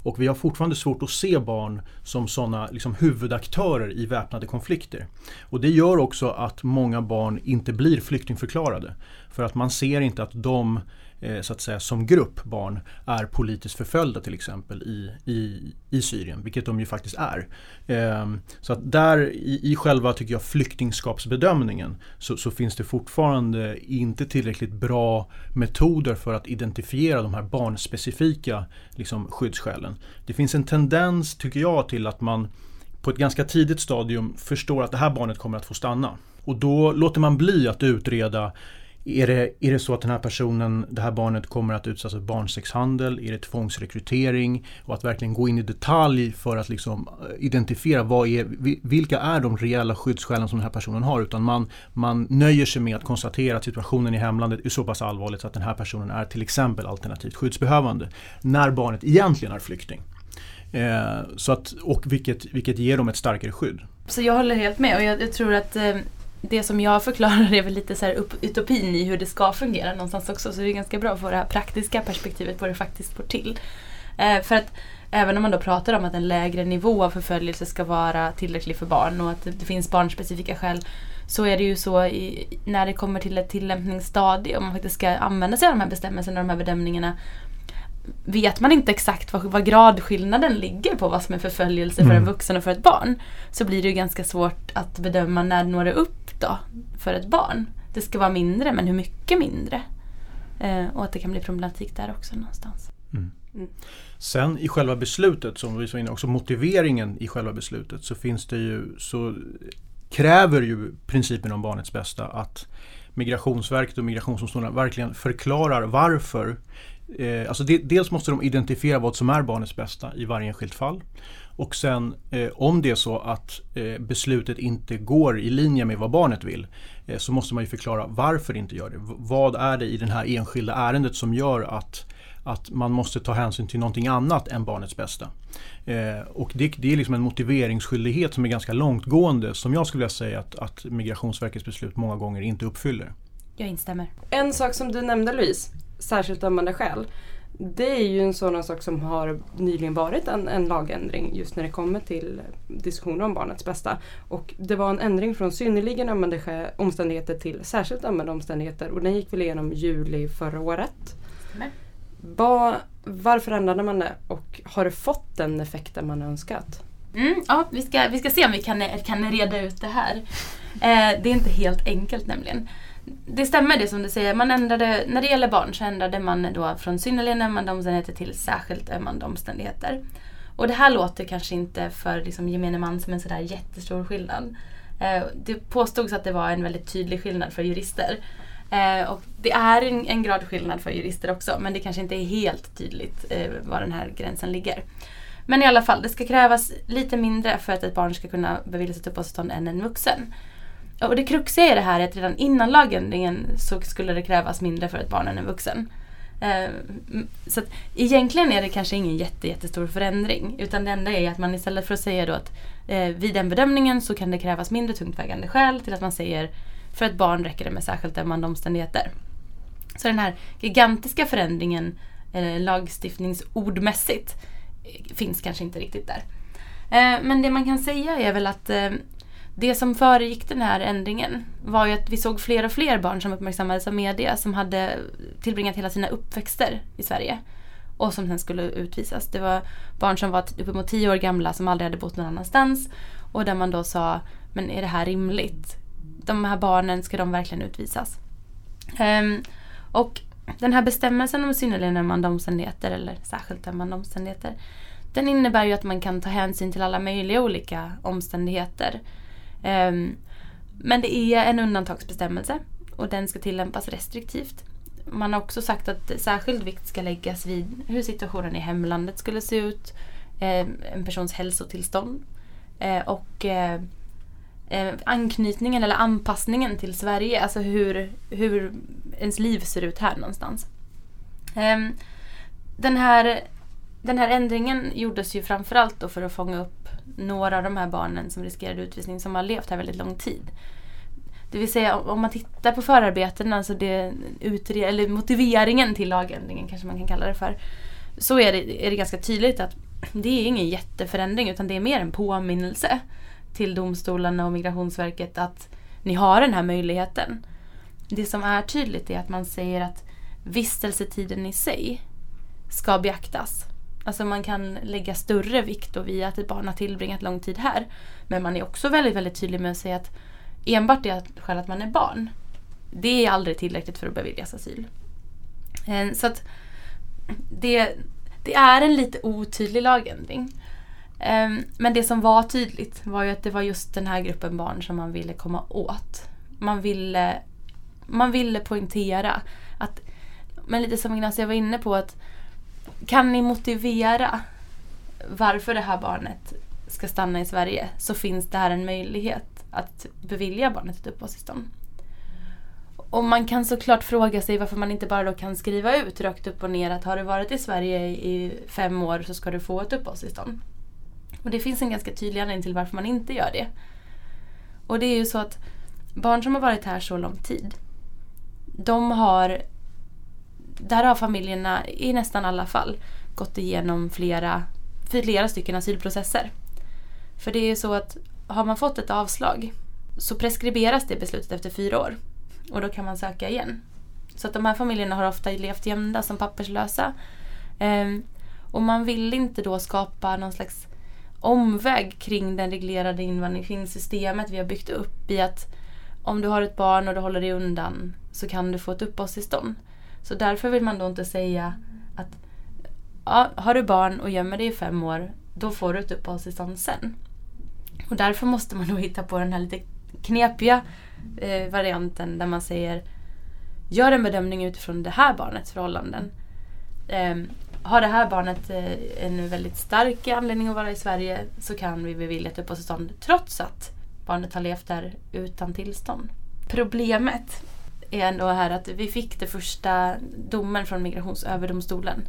Och vi har fortfarande svårt att se barn som sådana liksom, huvudaktörer i väpnade konflikter. Och det gör också att många barn inte blir flyktingförklarade. För att man ser inte att de Eh, så att säga som grupp barn är politiskt förföljda till exempel i, i, i Syrien, vilket de ju faktiskt är. Ehm, så att där i, i själva, tycker jag, flyktingskapsbedömningen så, så, finns det fortfarande inte tillräckligt bra metoder för att identifiera de här barnspecifika liksom, skyddsskälen. Det finns en tendens, tycker jag, till att man på ett ganska tidigt stadium förstår att det här barnet kommer att få stanna. Och då låter man bli att utreda är det, är det så att den här personen, det här barnet kommer att utsättas för barnsexhandel? Är det tvångsrekrytering? Och att verkligen gå in i detalj för att liksom eh, identifiera vad är, vilka är de reella skyddsskälen som den här personen har. Utan man, man nöjer sig med att konstatera att situationen i hemlandet är så pass allvarlig så att den här personen är till exempel alternativt skyddsbehövande. När barnet egentligen är flykting. Eh, så att, och vilket, vilket ger dem ett starkare skydd. Så jag håller helt med och jag, jag tror att eh, det som jag förklarar är väl lite så här utopin i hur det ska fungera någonstans också. Så det är ganska bra att få det här praktiska perspektivet på hur det faktiskt går till. Eh, för att även om man då pratar om att en lägre nivå av förföljelse ska vara tillräcklig för barn och att det, det finns barnspecifika skäl så är det ju så i, när det kommer till ett tillämpningsstadium, om man faktiskt ska använda sig av de här bestämmelserna och de här bedömningarna vet man inte exakt vad, vad gradskillnaden ligger på vad som är förföljelse för en Mm. vuxen och för ett barn. Så blir det ju ganska svårt att bedöma när når det upp då för ett barn. Det ska vara mindre men hur mycket mindre? Eh, och att det kan bli problematik där också någonstans. Sen i själva beslutet, som vi var inne också motiveringen i själva beslutet, så finns det ju, så kräver ju principen om barnets bästa att Migrationsverket och Migrationsdomstolen verkligen förklarar varför. Eh, alltså de, dels måste de identifiera vad som är barnets bästa i varje enskilt fall. Och sen eh, om det är så att eh, beslutet inte går i linje med vad barnet vill eh, så måste man ju förklara varför det inte gör det. V- vad är det i det här enskilda ärendet som gör att att man måste ta hänsyn till någonting annat än barnets bästa. Eh, och det, det är liksom en motiveringsskyldighet som är ganska långtgående som jag skulle vilja säga att, att Migrationsverkets beslut många gånger inte uppfyller. Jag instämmer. En sak som du nämnde Louise, särskilt ömmande skäl. Det är ju en sådan sak som har nyligen varit en, en lagändring just när det kommer till diskussioner om barnets bästa. Och det var en ändring från synnerligen ömmande skäl, omständigheter till särskilt ömmande omständigheter och den gick väl igenom juli förra året. Vad- varför ändrade man det och har det fått den effekten man önskat? Mm, ja, vi ska, vi ska se om vi kan, kan reda ut det här. Eh, det är inte helt enkelt nämligen. Det stämmer det som du säger. Man ändrade, när det gäller barn så ändrade man då från synnerligen ömmande omständigheter till särskilt ömmande omständigheter. Och det här låter kanske inte för liksom, gemene man som en sådär jättestor skillnad. Eh, det påstods att det var en väldigt tydlig skillnad för jurister. Eh, och det är en, en gradskillnad för jurister också men det kanske inte är helt tydligt eh, var den här gränsen ligger. Men i alla fall, det ska krävas lite mindre för att ett barn ska kunna beviljas ett uppehållstillstånd än en vuxen. Och det kruxiga i det här är att redan innan lagändringen så skulle det krävas mindre för ett barn än en vuxen. Eh, så att egentligen är det kanske ingen jätte, jättestor förändring. Utan det enda är att man istället för att säga då att eh, vid den bedömningen så kan det krävas mindre tungt vägande skäl till att man säger för ett barn räcker det med särskilt ömmande omständigheter. Så den här gigantiska förändringen eh, lagstiftningsordmässigt eh, finns kanske inte riktigt där. Eh, men det man kan säga är väl att eh, det som föregick den här ändringen var ju att vi såg fler och fler barn som uppmärksammades av media som hade tillbringat hela sina uppväxter i Sverige och som sen skulle utvisas. Det var barn som var uppemot tio år gamla som aldrig hade bott någon annanstans och där man då sa, men är det här rimligt? De här barnen, ska de verkligen utvisas? Um, och den här bestämmelsen om synnerligen ömmande omständigheter eller särskilt ömmande omständigheter den innebär ju att man kan ta hänsyn till alla möjliga olika omständigheter. Ehm, men det är en undantagsbestämmelse och den ska tillämpas restriktivt. Man har också sagt att särskild vikt ska läggas vid hur situationen i hemlandet skulle se ut, ehm, en persons hälsotillstånd eh, och eh, eh, anknytningen eller anpassningen till Sverige, alltså hur, hur ens liv ser ut här någonstans. Ehm, den, här, den här ändringen gjordes ju framförallt då för att fånga upp några av de här barnen som riskerade utvisning som har levt här väldigt lång tid. Det vill säga om man tittar på förarbetena, alltså det, utre- eller motiveringen till lagändringen kanske man kan kalla det för. Så är det, är det ganska tydligt att det är ingen jätteförändring utan det är mer en påminnelse till domstolarna och Migrationsverket att ni har den här möjligheten. Det som är tydligt är att man säger att vistelsetiden i sig ska beaktas. Alltså man kan lägga större vikt då vid att ett barn har tillbringat lång tid här. Men man är också väldigt, väldigt tydlig med att säga att enbart det att- skäl att man är barn, det är aldrig tillräckligt för att beviljas asyl. Eh, så att det, det är en lite otydlig lagändring. Eh, men det som var tydligt var ju att det var just den här gruppen barn som man ville komma åt. Man ville, man ville poängtera att, men lite som Ignacio var inne på, att kan ni motivera varför det här barnet ska stanna i Sverige så finns det här en möjlighet att bevilja barnet ett uppehållstillstånd. Och man kan såklart fråga sig varför man inte bara då kan skriva ut rakt upp och ner att har du varit i Sverige i fem år så ska du få ett uppehållstillstånd. Och det finns en ganska tydlig anledning till varför man inte gör det. Och det är ju så att barn som har varit här så lång tid, de har där har familjerna i nästan alla fall gått igenom flera, flera stycken asylprocesser. För det är ju så att har man fått ett avslag så preskriberas det beslutet efter fyra år. Och då kan man söka igen. Så att de här familjerna har ofta levt gömda som papperslösa. Ehm, och man vill inte då skapa någon slags omväg kring den reglerade invandringssystemet vi har byggt upp i att om du har ett barn och du håller dig undan så kan du få ett uppehållstillstånd. Så därför vill man då inte säga att ja, har du barn och gömmer dig i fem år, då får du typ ett uppehållstillstånd sen. Och därför måste man då hitta på den här lite knepiga eh, varianten där man säger Gör en bedömning utifrån det här barnets förhållanden. Eh, har det här barnet eh, en väldigt stark anledning att vara i Sverige så kan vi bevilja typ ett uppehållstillstånd trots att barnet har levt där utan tillstånd. Problemet är ändå här att vi fick den första domen från Migrationsöverdomstolen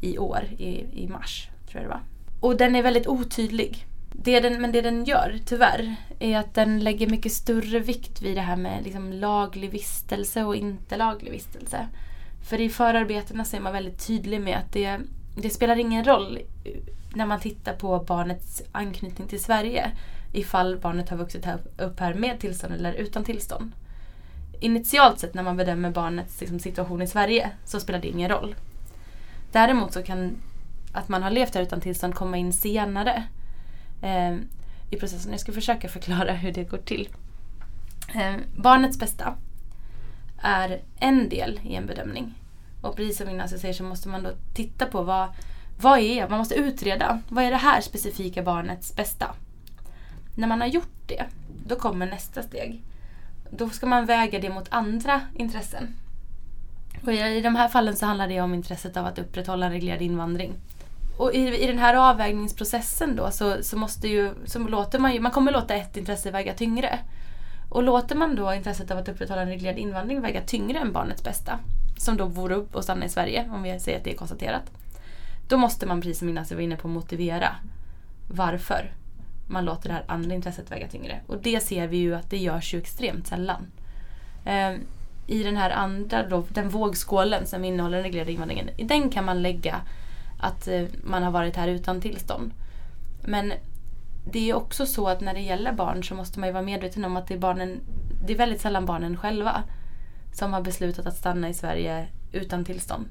i år, i, i mars tror jag det var. Och den är väldigt otydlig. Det den, men det den gör, tyvärr, är att den lägger mycket större vikt vid det här med liksom laglig vistelse och inte laglig vistelse. För i förarbetena så är man väldigt tydlig med att det, det spelar ingen roll när man tittar på barnets anknytning till Sverige ifall barnet har vuxit upp här med tillstånd eller utan tillstånd. Initialt sett när man bedömer barnets liksom, situation i Sverige så spelar det ingen roll. Däremot så kan att man har levt här utan tillstånd komma in senare eh, i processen. Jag ska försöka förklara hur det går till. Eh, barnets bästa är en del i en bedömning. Och precis som Ignacio säger så måste man då titta på vad, vad är, man måste utreda, vad är det här specifika barnets bästa? När man har gjort det, då kommer nästa steg. Då ska man väga det mot andra intressen. Och i, de här fallen så handlar det om intresset av att upprätthålla en reglerad invandring. Och i, i den här avvägningsprocessen då så, så måste ju, så låter man ju, man kommer låta ett intresse väga tyngre. Och låter man då intresset av att upprätthålla en reglerad invandring väga tyngre än barnets bästa, som då vore upp och stanna i Sverige, om vi säger att det är konstaterat. Då måste man, precis som Ignacio var inne på, motivera varför man låter det här andra intresset väga tyngre. Och det ser vi ju att det görs ju extremt sällan. Eh, I den här andra, då, den vågskålen som innehåller den reglerade invandringen, i den kan man lägga att eh, man har varit här utan tillstånd. Men det är också så att när det gäller barn så måste man ju vara medveten om att det är, barnen, det är väldigt sällan barnen själva som har beslutat att stanna i Sverige utan tillstånd.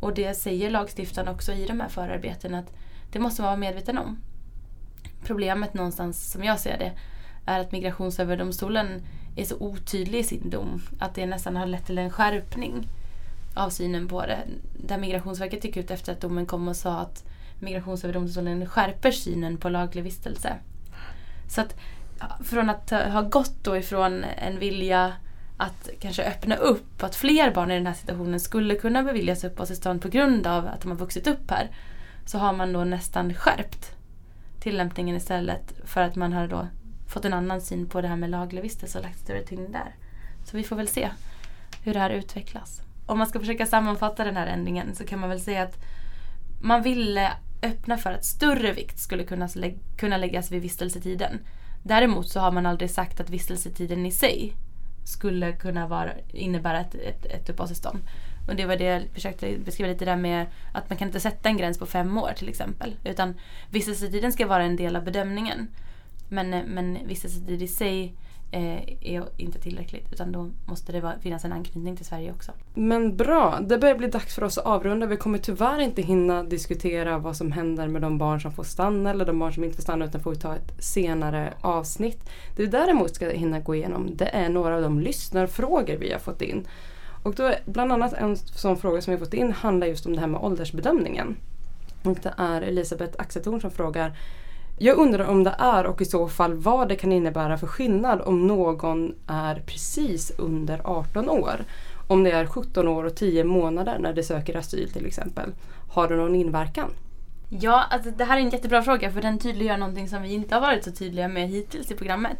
Och det säger lagstiftaren också i de här förarbetena att det måste man vara medveten om. Problemet någonstans, som jag ser det, är att Migrationsöverdomstolen är så otydlig i sin dom att det nästan har lett till en skärpning av synen på det. Där Migrationsverket gick ut efter att domen kom och sa att Migrationsöverdomstolen skärper synen på laglig vistelse. Så att från att ha gått då ifrån en vilja att kanske öppna upp att fler barn i den här situationen skulle kunna beviljas uppehållstillstånd på grund av att de har vuxit upp här. Så har man då nästan skärpt tillämpningen istället för att man har då fått en annan syn på det här med laglig vistelse och lagt större tyngd där. Så vi får väl se hur det här utvecklas. Om man ska försöka sammanfatta den här ändringen så kan man väl säga att man ville öppna för att större vikt skulle kunna, kunna läggas vid vistelsetiden. Däremot så har man aldrig sagt att vistelsetiden i sig skulle kunna vara, innebära ett, ett, ett uppehållstillstånd. Och det var det jag försökte beskriva lite där med att man kan inte sätta en gräns på fem år till exempel. Utan vistelsetiden ska vara en del av bedömningen. Men, eh, men vistelsetid i sig eh, är inte tillräckligt utan då måste det finnas en anknytning till Sverige också. Men bra, det börjar bli dags för oss att avrunda. Vi kommer tyvärr inte hinna diskutera vad som händer med de barn som får stanna eller de barn som inte får stanna utan får ta ett senare avsnitt. Det vi däremot ska hinna gå igenom det är några av de lyssnarfrågor vi har fått in. Och då bland annat en sån fråga som vi fått in handlar just om det här med åldersbedömningen. Och det är Elisabeth Axeltorn som frågar jag undrar om det är och i så fall vad det kan innebära för skillnad om någon är precis under 18 år. Om det är 17 år och 10 månader när de söker asyl till exempel. Har det någon inverkan? Ja, alltså det här är en jättebra fråga för den tydliggör någonting som vi inte har varit så tydliga med hittills i programmet.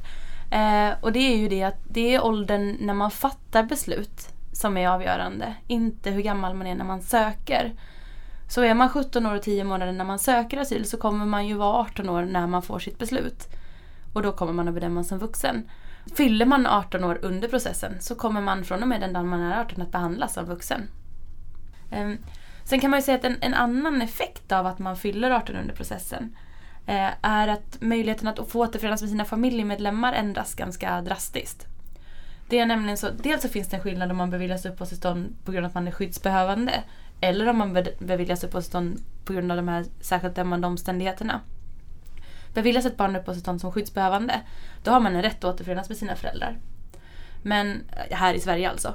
Eh, och det är ju det att det är åldern när man fattar beslut som är avgörande. Inte hur gammal man är när man söker. Så är man 17 år och 10 månader när man söker asyl så kommer man ju vara 18 år när man får sitt beslut. Och då kommer man att bedömas som vuxen. Fyller man 18 år under processen så kommer man från och med den dagen man är 18 att behandlas som vuxen. Ehm, sen kan man ju säga att en, en, annan effekt av att man fyller 18 under processen eh, är att möjligheten att få återförenas med sina familjemedlemmar ändras ganska drastiskt. Det är nämligen så, dels så finns det en skillnad om man beviljas uppehållstillstånd på grund av att man är skyddsbehövande eller om man beviljas uppehållstillstånd på grund av de här särskilt dömande omständigheterna. Beviljas ett barn uppehållstillstånd som skyddsbehövande, då har man en rätt att återförenas med sina föräldrar. Men, eh, här i Sverige alltså.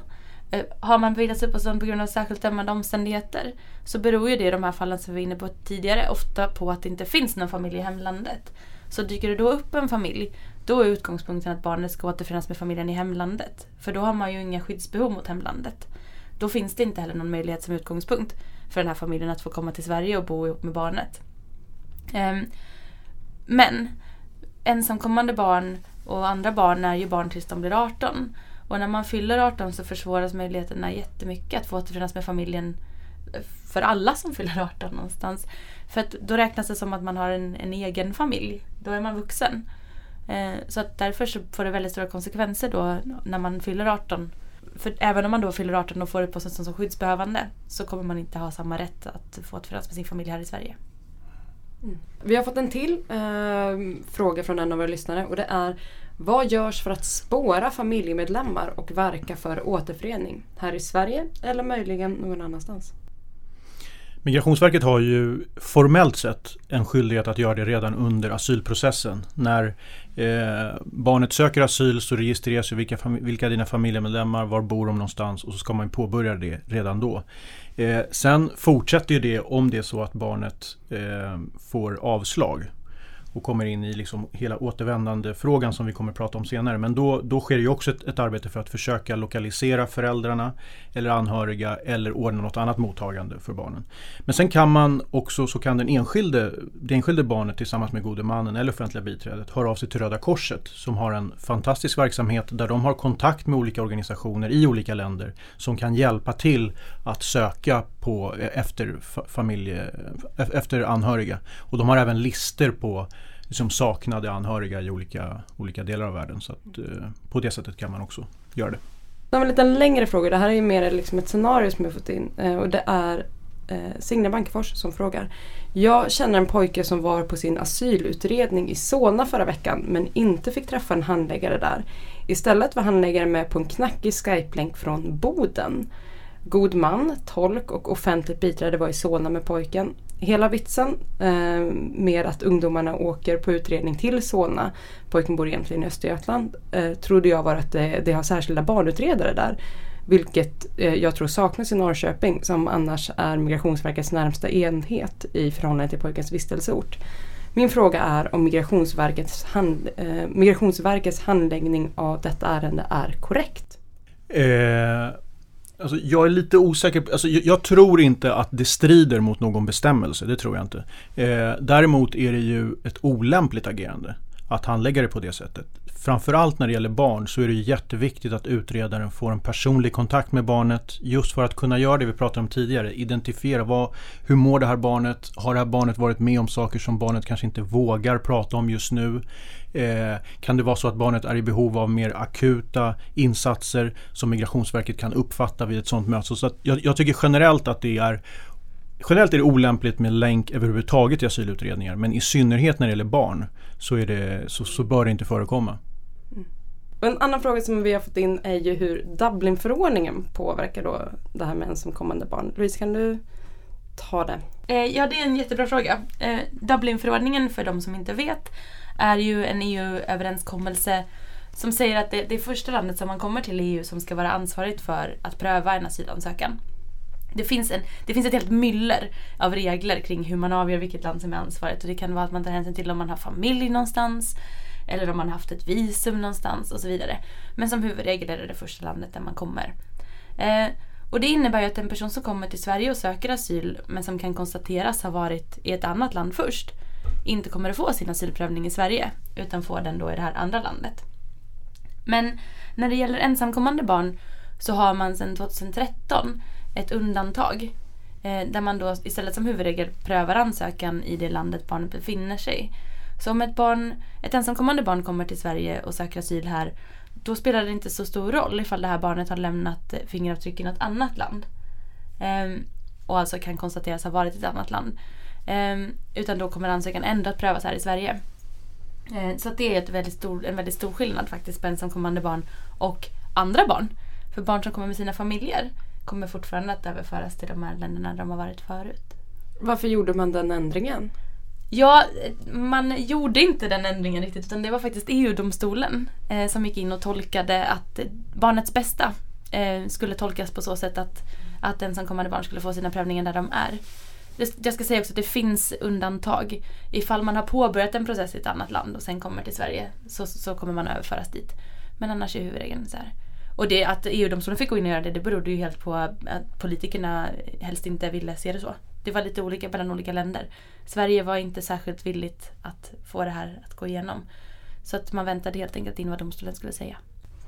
Eh, har man beviljats uppehållstillstånd på grund av särskilt dömande omständigheter så beror ju det i de här fallen som vi var inne på tidigare ofta på att det inte finns någon familj i hemlandet. Så dyker det då upp en familj, då är utgångspunkten att barnet ska återförenas med familjen i hemlandet. För då har man ju inga skyddsbehov mot hemlandet. Då finns det inte heller någon möjlighet som utgångspunkt för den här familjen att få komma till Sverige och bo ihop med barnet. Ehm, men ensamkommande barn och andra barn är ju barn tills de blir 18. Och när man fyller 18 så försvåras möjligheterna jättemycket att få återförenas med familjen eh, för alla som fyller 18 någonstans. För att då räknas det som att man har en, en egen familj. Då är man vuxen. Eh, så att därför så får det väldigt stora konsekvenser då när man fyller 18. För även om man då fyller 18 och får uppehållstillstånd som skyddsbehövande så kommer man inte ha samma rätt att få återförenas med sin familj här i Sverige. Mm. Vi har fått en till eh, fråga från en av våra lyssnare och det är vad görs för att spåra familjemedlemmar och verka för återförening? Här i Sverige eller möjligen någon annanstans? Migrationsverket har ju formellt sett en skyldighet att göra det redan under asylprocessen. När eh, barnet söker asyl så registreras ju vilka, vilka dina familjemedlemmar, var bor de någonstans och så ska man påbörja det redan då. Eh, sen fortsätter ju det om det är så att barnet eh, får avslag och kommer in i liksom hela återvändandefrågan som vi kommer att prata om senare. Men då, då sker ju också ett, ett, arbete för att försöka lokalisera föräldrarna eller anhöriga eller ordna något annat mottagande för barnen. Men sen kan man också, så kan den enskilde, det enskilde barnet tillsammans med gode mannen eller offentliga biträdet höra av sig till Röda Korset som har en fantastisk verksamhet där de har kontakt med olika organisationer i olika länder som kan hjälpa till att söka på, e, efter, familje, e, efter anhöriga. Och de har även lister på liksom saknade anhöriga i olika, olika delar av världen. Så att, eh, på det sättet kan man också göra det. Jag har en lite längre fråga. Det här är ju mer liksom ett scenario som jag fått in. Eh, och det är eh, Signe Bankefors som frågar. Jag känner en pojke som var på sin asylutredning i Solna förra veckan men inte fick träffa en handläggare där. Istället var handläggaren med på en knackig Skype-länk från Boden. God man, tolk och offentligt biträde var i Solna med pojken. Hela vitsen eh, med att ungdomarna åker på utredning till Solna, pojken bor egentligen i Östergötland, eh, trodde jag var att det, det har särskilda barnutredare där. Vilket eh, jag tror saknas i Norrköping som annars är Migrationsverkets närmsta enhet i förhållande till pojkens vistelseort. Min fråga är om Migrationsverkets, hand, eh, Migrationsverkets handläggning av detta ärende är korrekt? Eh Alltså, jag är lite osäker. Alltså, jag, jag, tror inte att det strider mot någon bestämmelse. Det tror jag inte. Eh, däremot är det ju ett olämpligt agerande att handlägga det på det sättet. Framförallt när det gäller barn så är det jätteviktigt att utredaren får en personlig kontakt med barnet just för att kunna göra det vi pratade om tidigare. Identifiera vad, hur mår det här barnet? Har det här barnet varit med om saker som barnet kanske inte vågar prata om just nu? Eh, kan det vara så att barnet är i behov av mer akuta insatser som Migrationsverket kan uppfatta vid ett sådant möte? Så jag, jag tycker generellt att det är Generellt är det olämpligt med länk överhuvudtaget i asylutredningar men i synnerhet när det gäller barn så, är det, så, så bör det inte förekomma. Mm. En annan fråga som vi har fått in är ju hur Dublinförordningen påverkar då det här med ensamkommande barn. Louise kan du ta det? Eh, ja det är en jättebra fråga. Eh, Dublinförordningen för de som inte vet är ju en EU-överenskommelse som säger att det, det är första landet som man kommer till EU som ska vara ansvarigt för att pröva en asylansökan. Det finns, en, det finns ett helt myller av regler kring hur man avgör vilket land som är ansvarigt. Och det kan vara att man tar hänsyn till om man har familj någonstans. Eller om man har haft ett visum någonstans och så vidare. Men som huvudregel är det det första landet där man kommer. Eh, och det innebär ju att en person som kommer till Sverige och söker asyl men som kan konstateras ha varit i ett annat land först inte kommer att få sin asylprövning i Sverige utan får den då i det här andra landet. Men när det gäller ensamkommande barn så har man sedan 2013 ett undantag. Eh, där man då istället som huvudregel prövar ansökan i det landet barnet befinner sig. Så om ett, barn, ett ensamkommande barn kommer till Sverige och söker asyl här då spelar det inte så stor roll ifall det här barnet har lämnat fingeravtryck i något annat land. Eh, och alltså kan konstateras ha varit i ett annat land. Eh, utan då kommer ansökan ändå att prövas här i Sverige. Eh, så det är väldigt stor, en väldigt stor skillnad faktiskt på ensamkommande barn och andra barn. För barn som kommer med sina familjer kommer fortfarande att överföras till de här länderna de har varit förut. Varför gjorde man den ändringen? Ja, man gjorde inte den ändringen riktigt utan det var faktiskt EU-domstolen eh, som gick in och tolkade att barnets bästa eh, skulle tolkas på så sätt att, att ensamkommande barn skulle få sina prövningar där de är. Jag ska säga också att det finns undantag. Ifall man har påbörjat en process i ett annat land och sen kommer till Sverige så, så kommer man överföras dit. Men annars är huvudregeln så här. Och det att EU-domstolen fick gå in och göra det, det berodde ju helt på att politikerna helst inte ville se det så. Det var lite olika mellan olika länder. Sverige var inte särskilt villigt att få det här att gå igenom. Så att man väntade helt enkelt in vad domstolen skulle säga.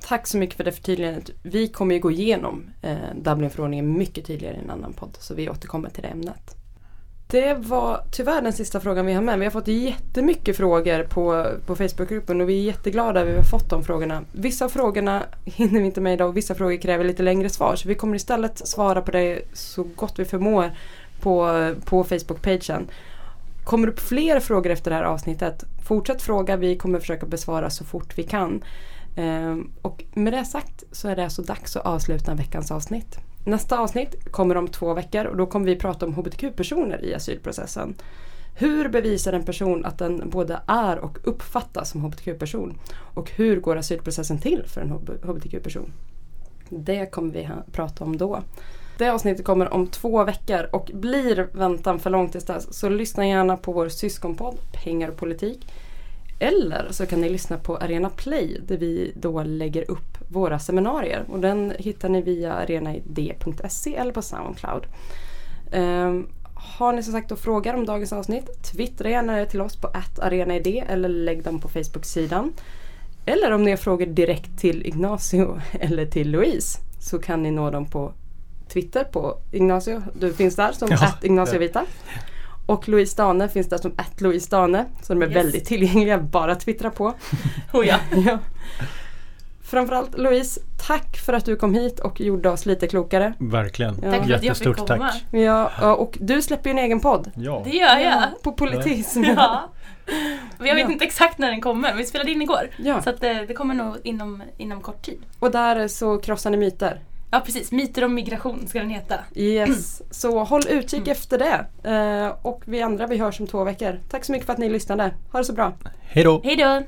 Tack så mycket för det förtydligandet. Vi kommer ju gå igenom eh, Dublinförordningen mycket tydligare i en annan podd så vi återkommer till det ämnet. Det var tyvärr den sista frågan vi har med. Vi har fått jättemycket frågor på, på Facebookgruppen och vi är jätteglada över att vi har fått de frågorna. Vissa av frågorna hinner vi inte med idag och vissa frågor kräver lite längre svar så vi kommer istället svara på det så gott vi förmår på, på Facebook-pagen. Kommer det upp fler frågor efter det här avsnittet, fortsätt fråga. Vi kommer försöka besvara så fort vi kan. Ehm, och med det sagt så är det alltså dags att avsluta veckans avsnitt. Nästa avsnitt kommer om två veckor och då kommer vi prata om hbtq-personer i asylprocessen. Hur bevisar en person att den både är och uppfattas som hbtq-person? Och hur går asylprocessen till för en hbtq-person? Det kommer vi prata om då. Det avsnittet kommer om två veckor och blir väntan för lång tills dess så lyssna gärna på vår syskonpodd Pengar och politik. Eller så kan ni lyssna på Arena Play där vi då lägger upp våra seminarier och den hittar ni via arenaid.se eller på Soundcloud. Ehm, har ni som sagt då frågor om dagens avsnitt, twittra gärna det till oss på arenaid eller lägg dem på Facebook-sidan. Eller om ni har frågor direkt till Ignacio eller till Louise så kan ni nå dem på Twitter på Ignacio. Du finns där som Ja. Ignacio Vita. Och Louise Dane finns där som att Louise Dane. Så de är Yes. väldigt tillgängliga, bara att twittra på. Oh ja. ja. Framförallt Louise, tack för att du kom hit och gjorde oss lite klokare. Verkligen. Ja. Tack för att jag fick Jättestort komma. tack. Ja, och du släpper ju en egen podd. Ja. Det gör jag. På politism. Ja. Men jag vet Ja. inte exakt när den kommer. Vi spelade in igår. Ja. Så att det, det kommer nog inom, inom kort tid. Och där så krossar ni myter. Ja precis, Myter om migration ska den heta. Yes, så håll utkik efter det. Eh, och vi andra vi hörs om två veckor. Tack så mycket för att ni lyssnade. Ha det så bra. Hej då! Hej då!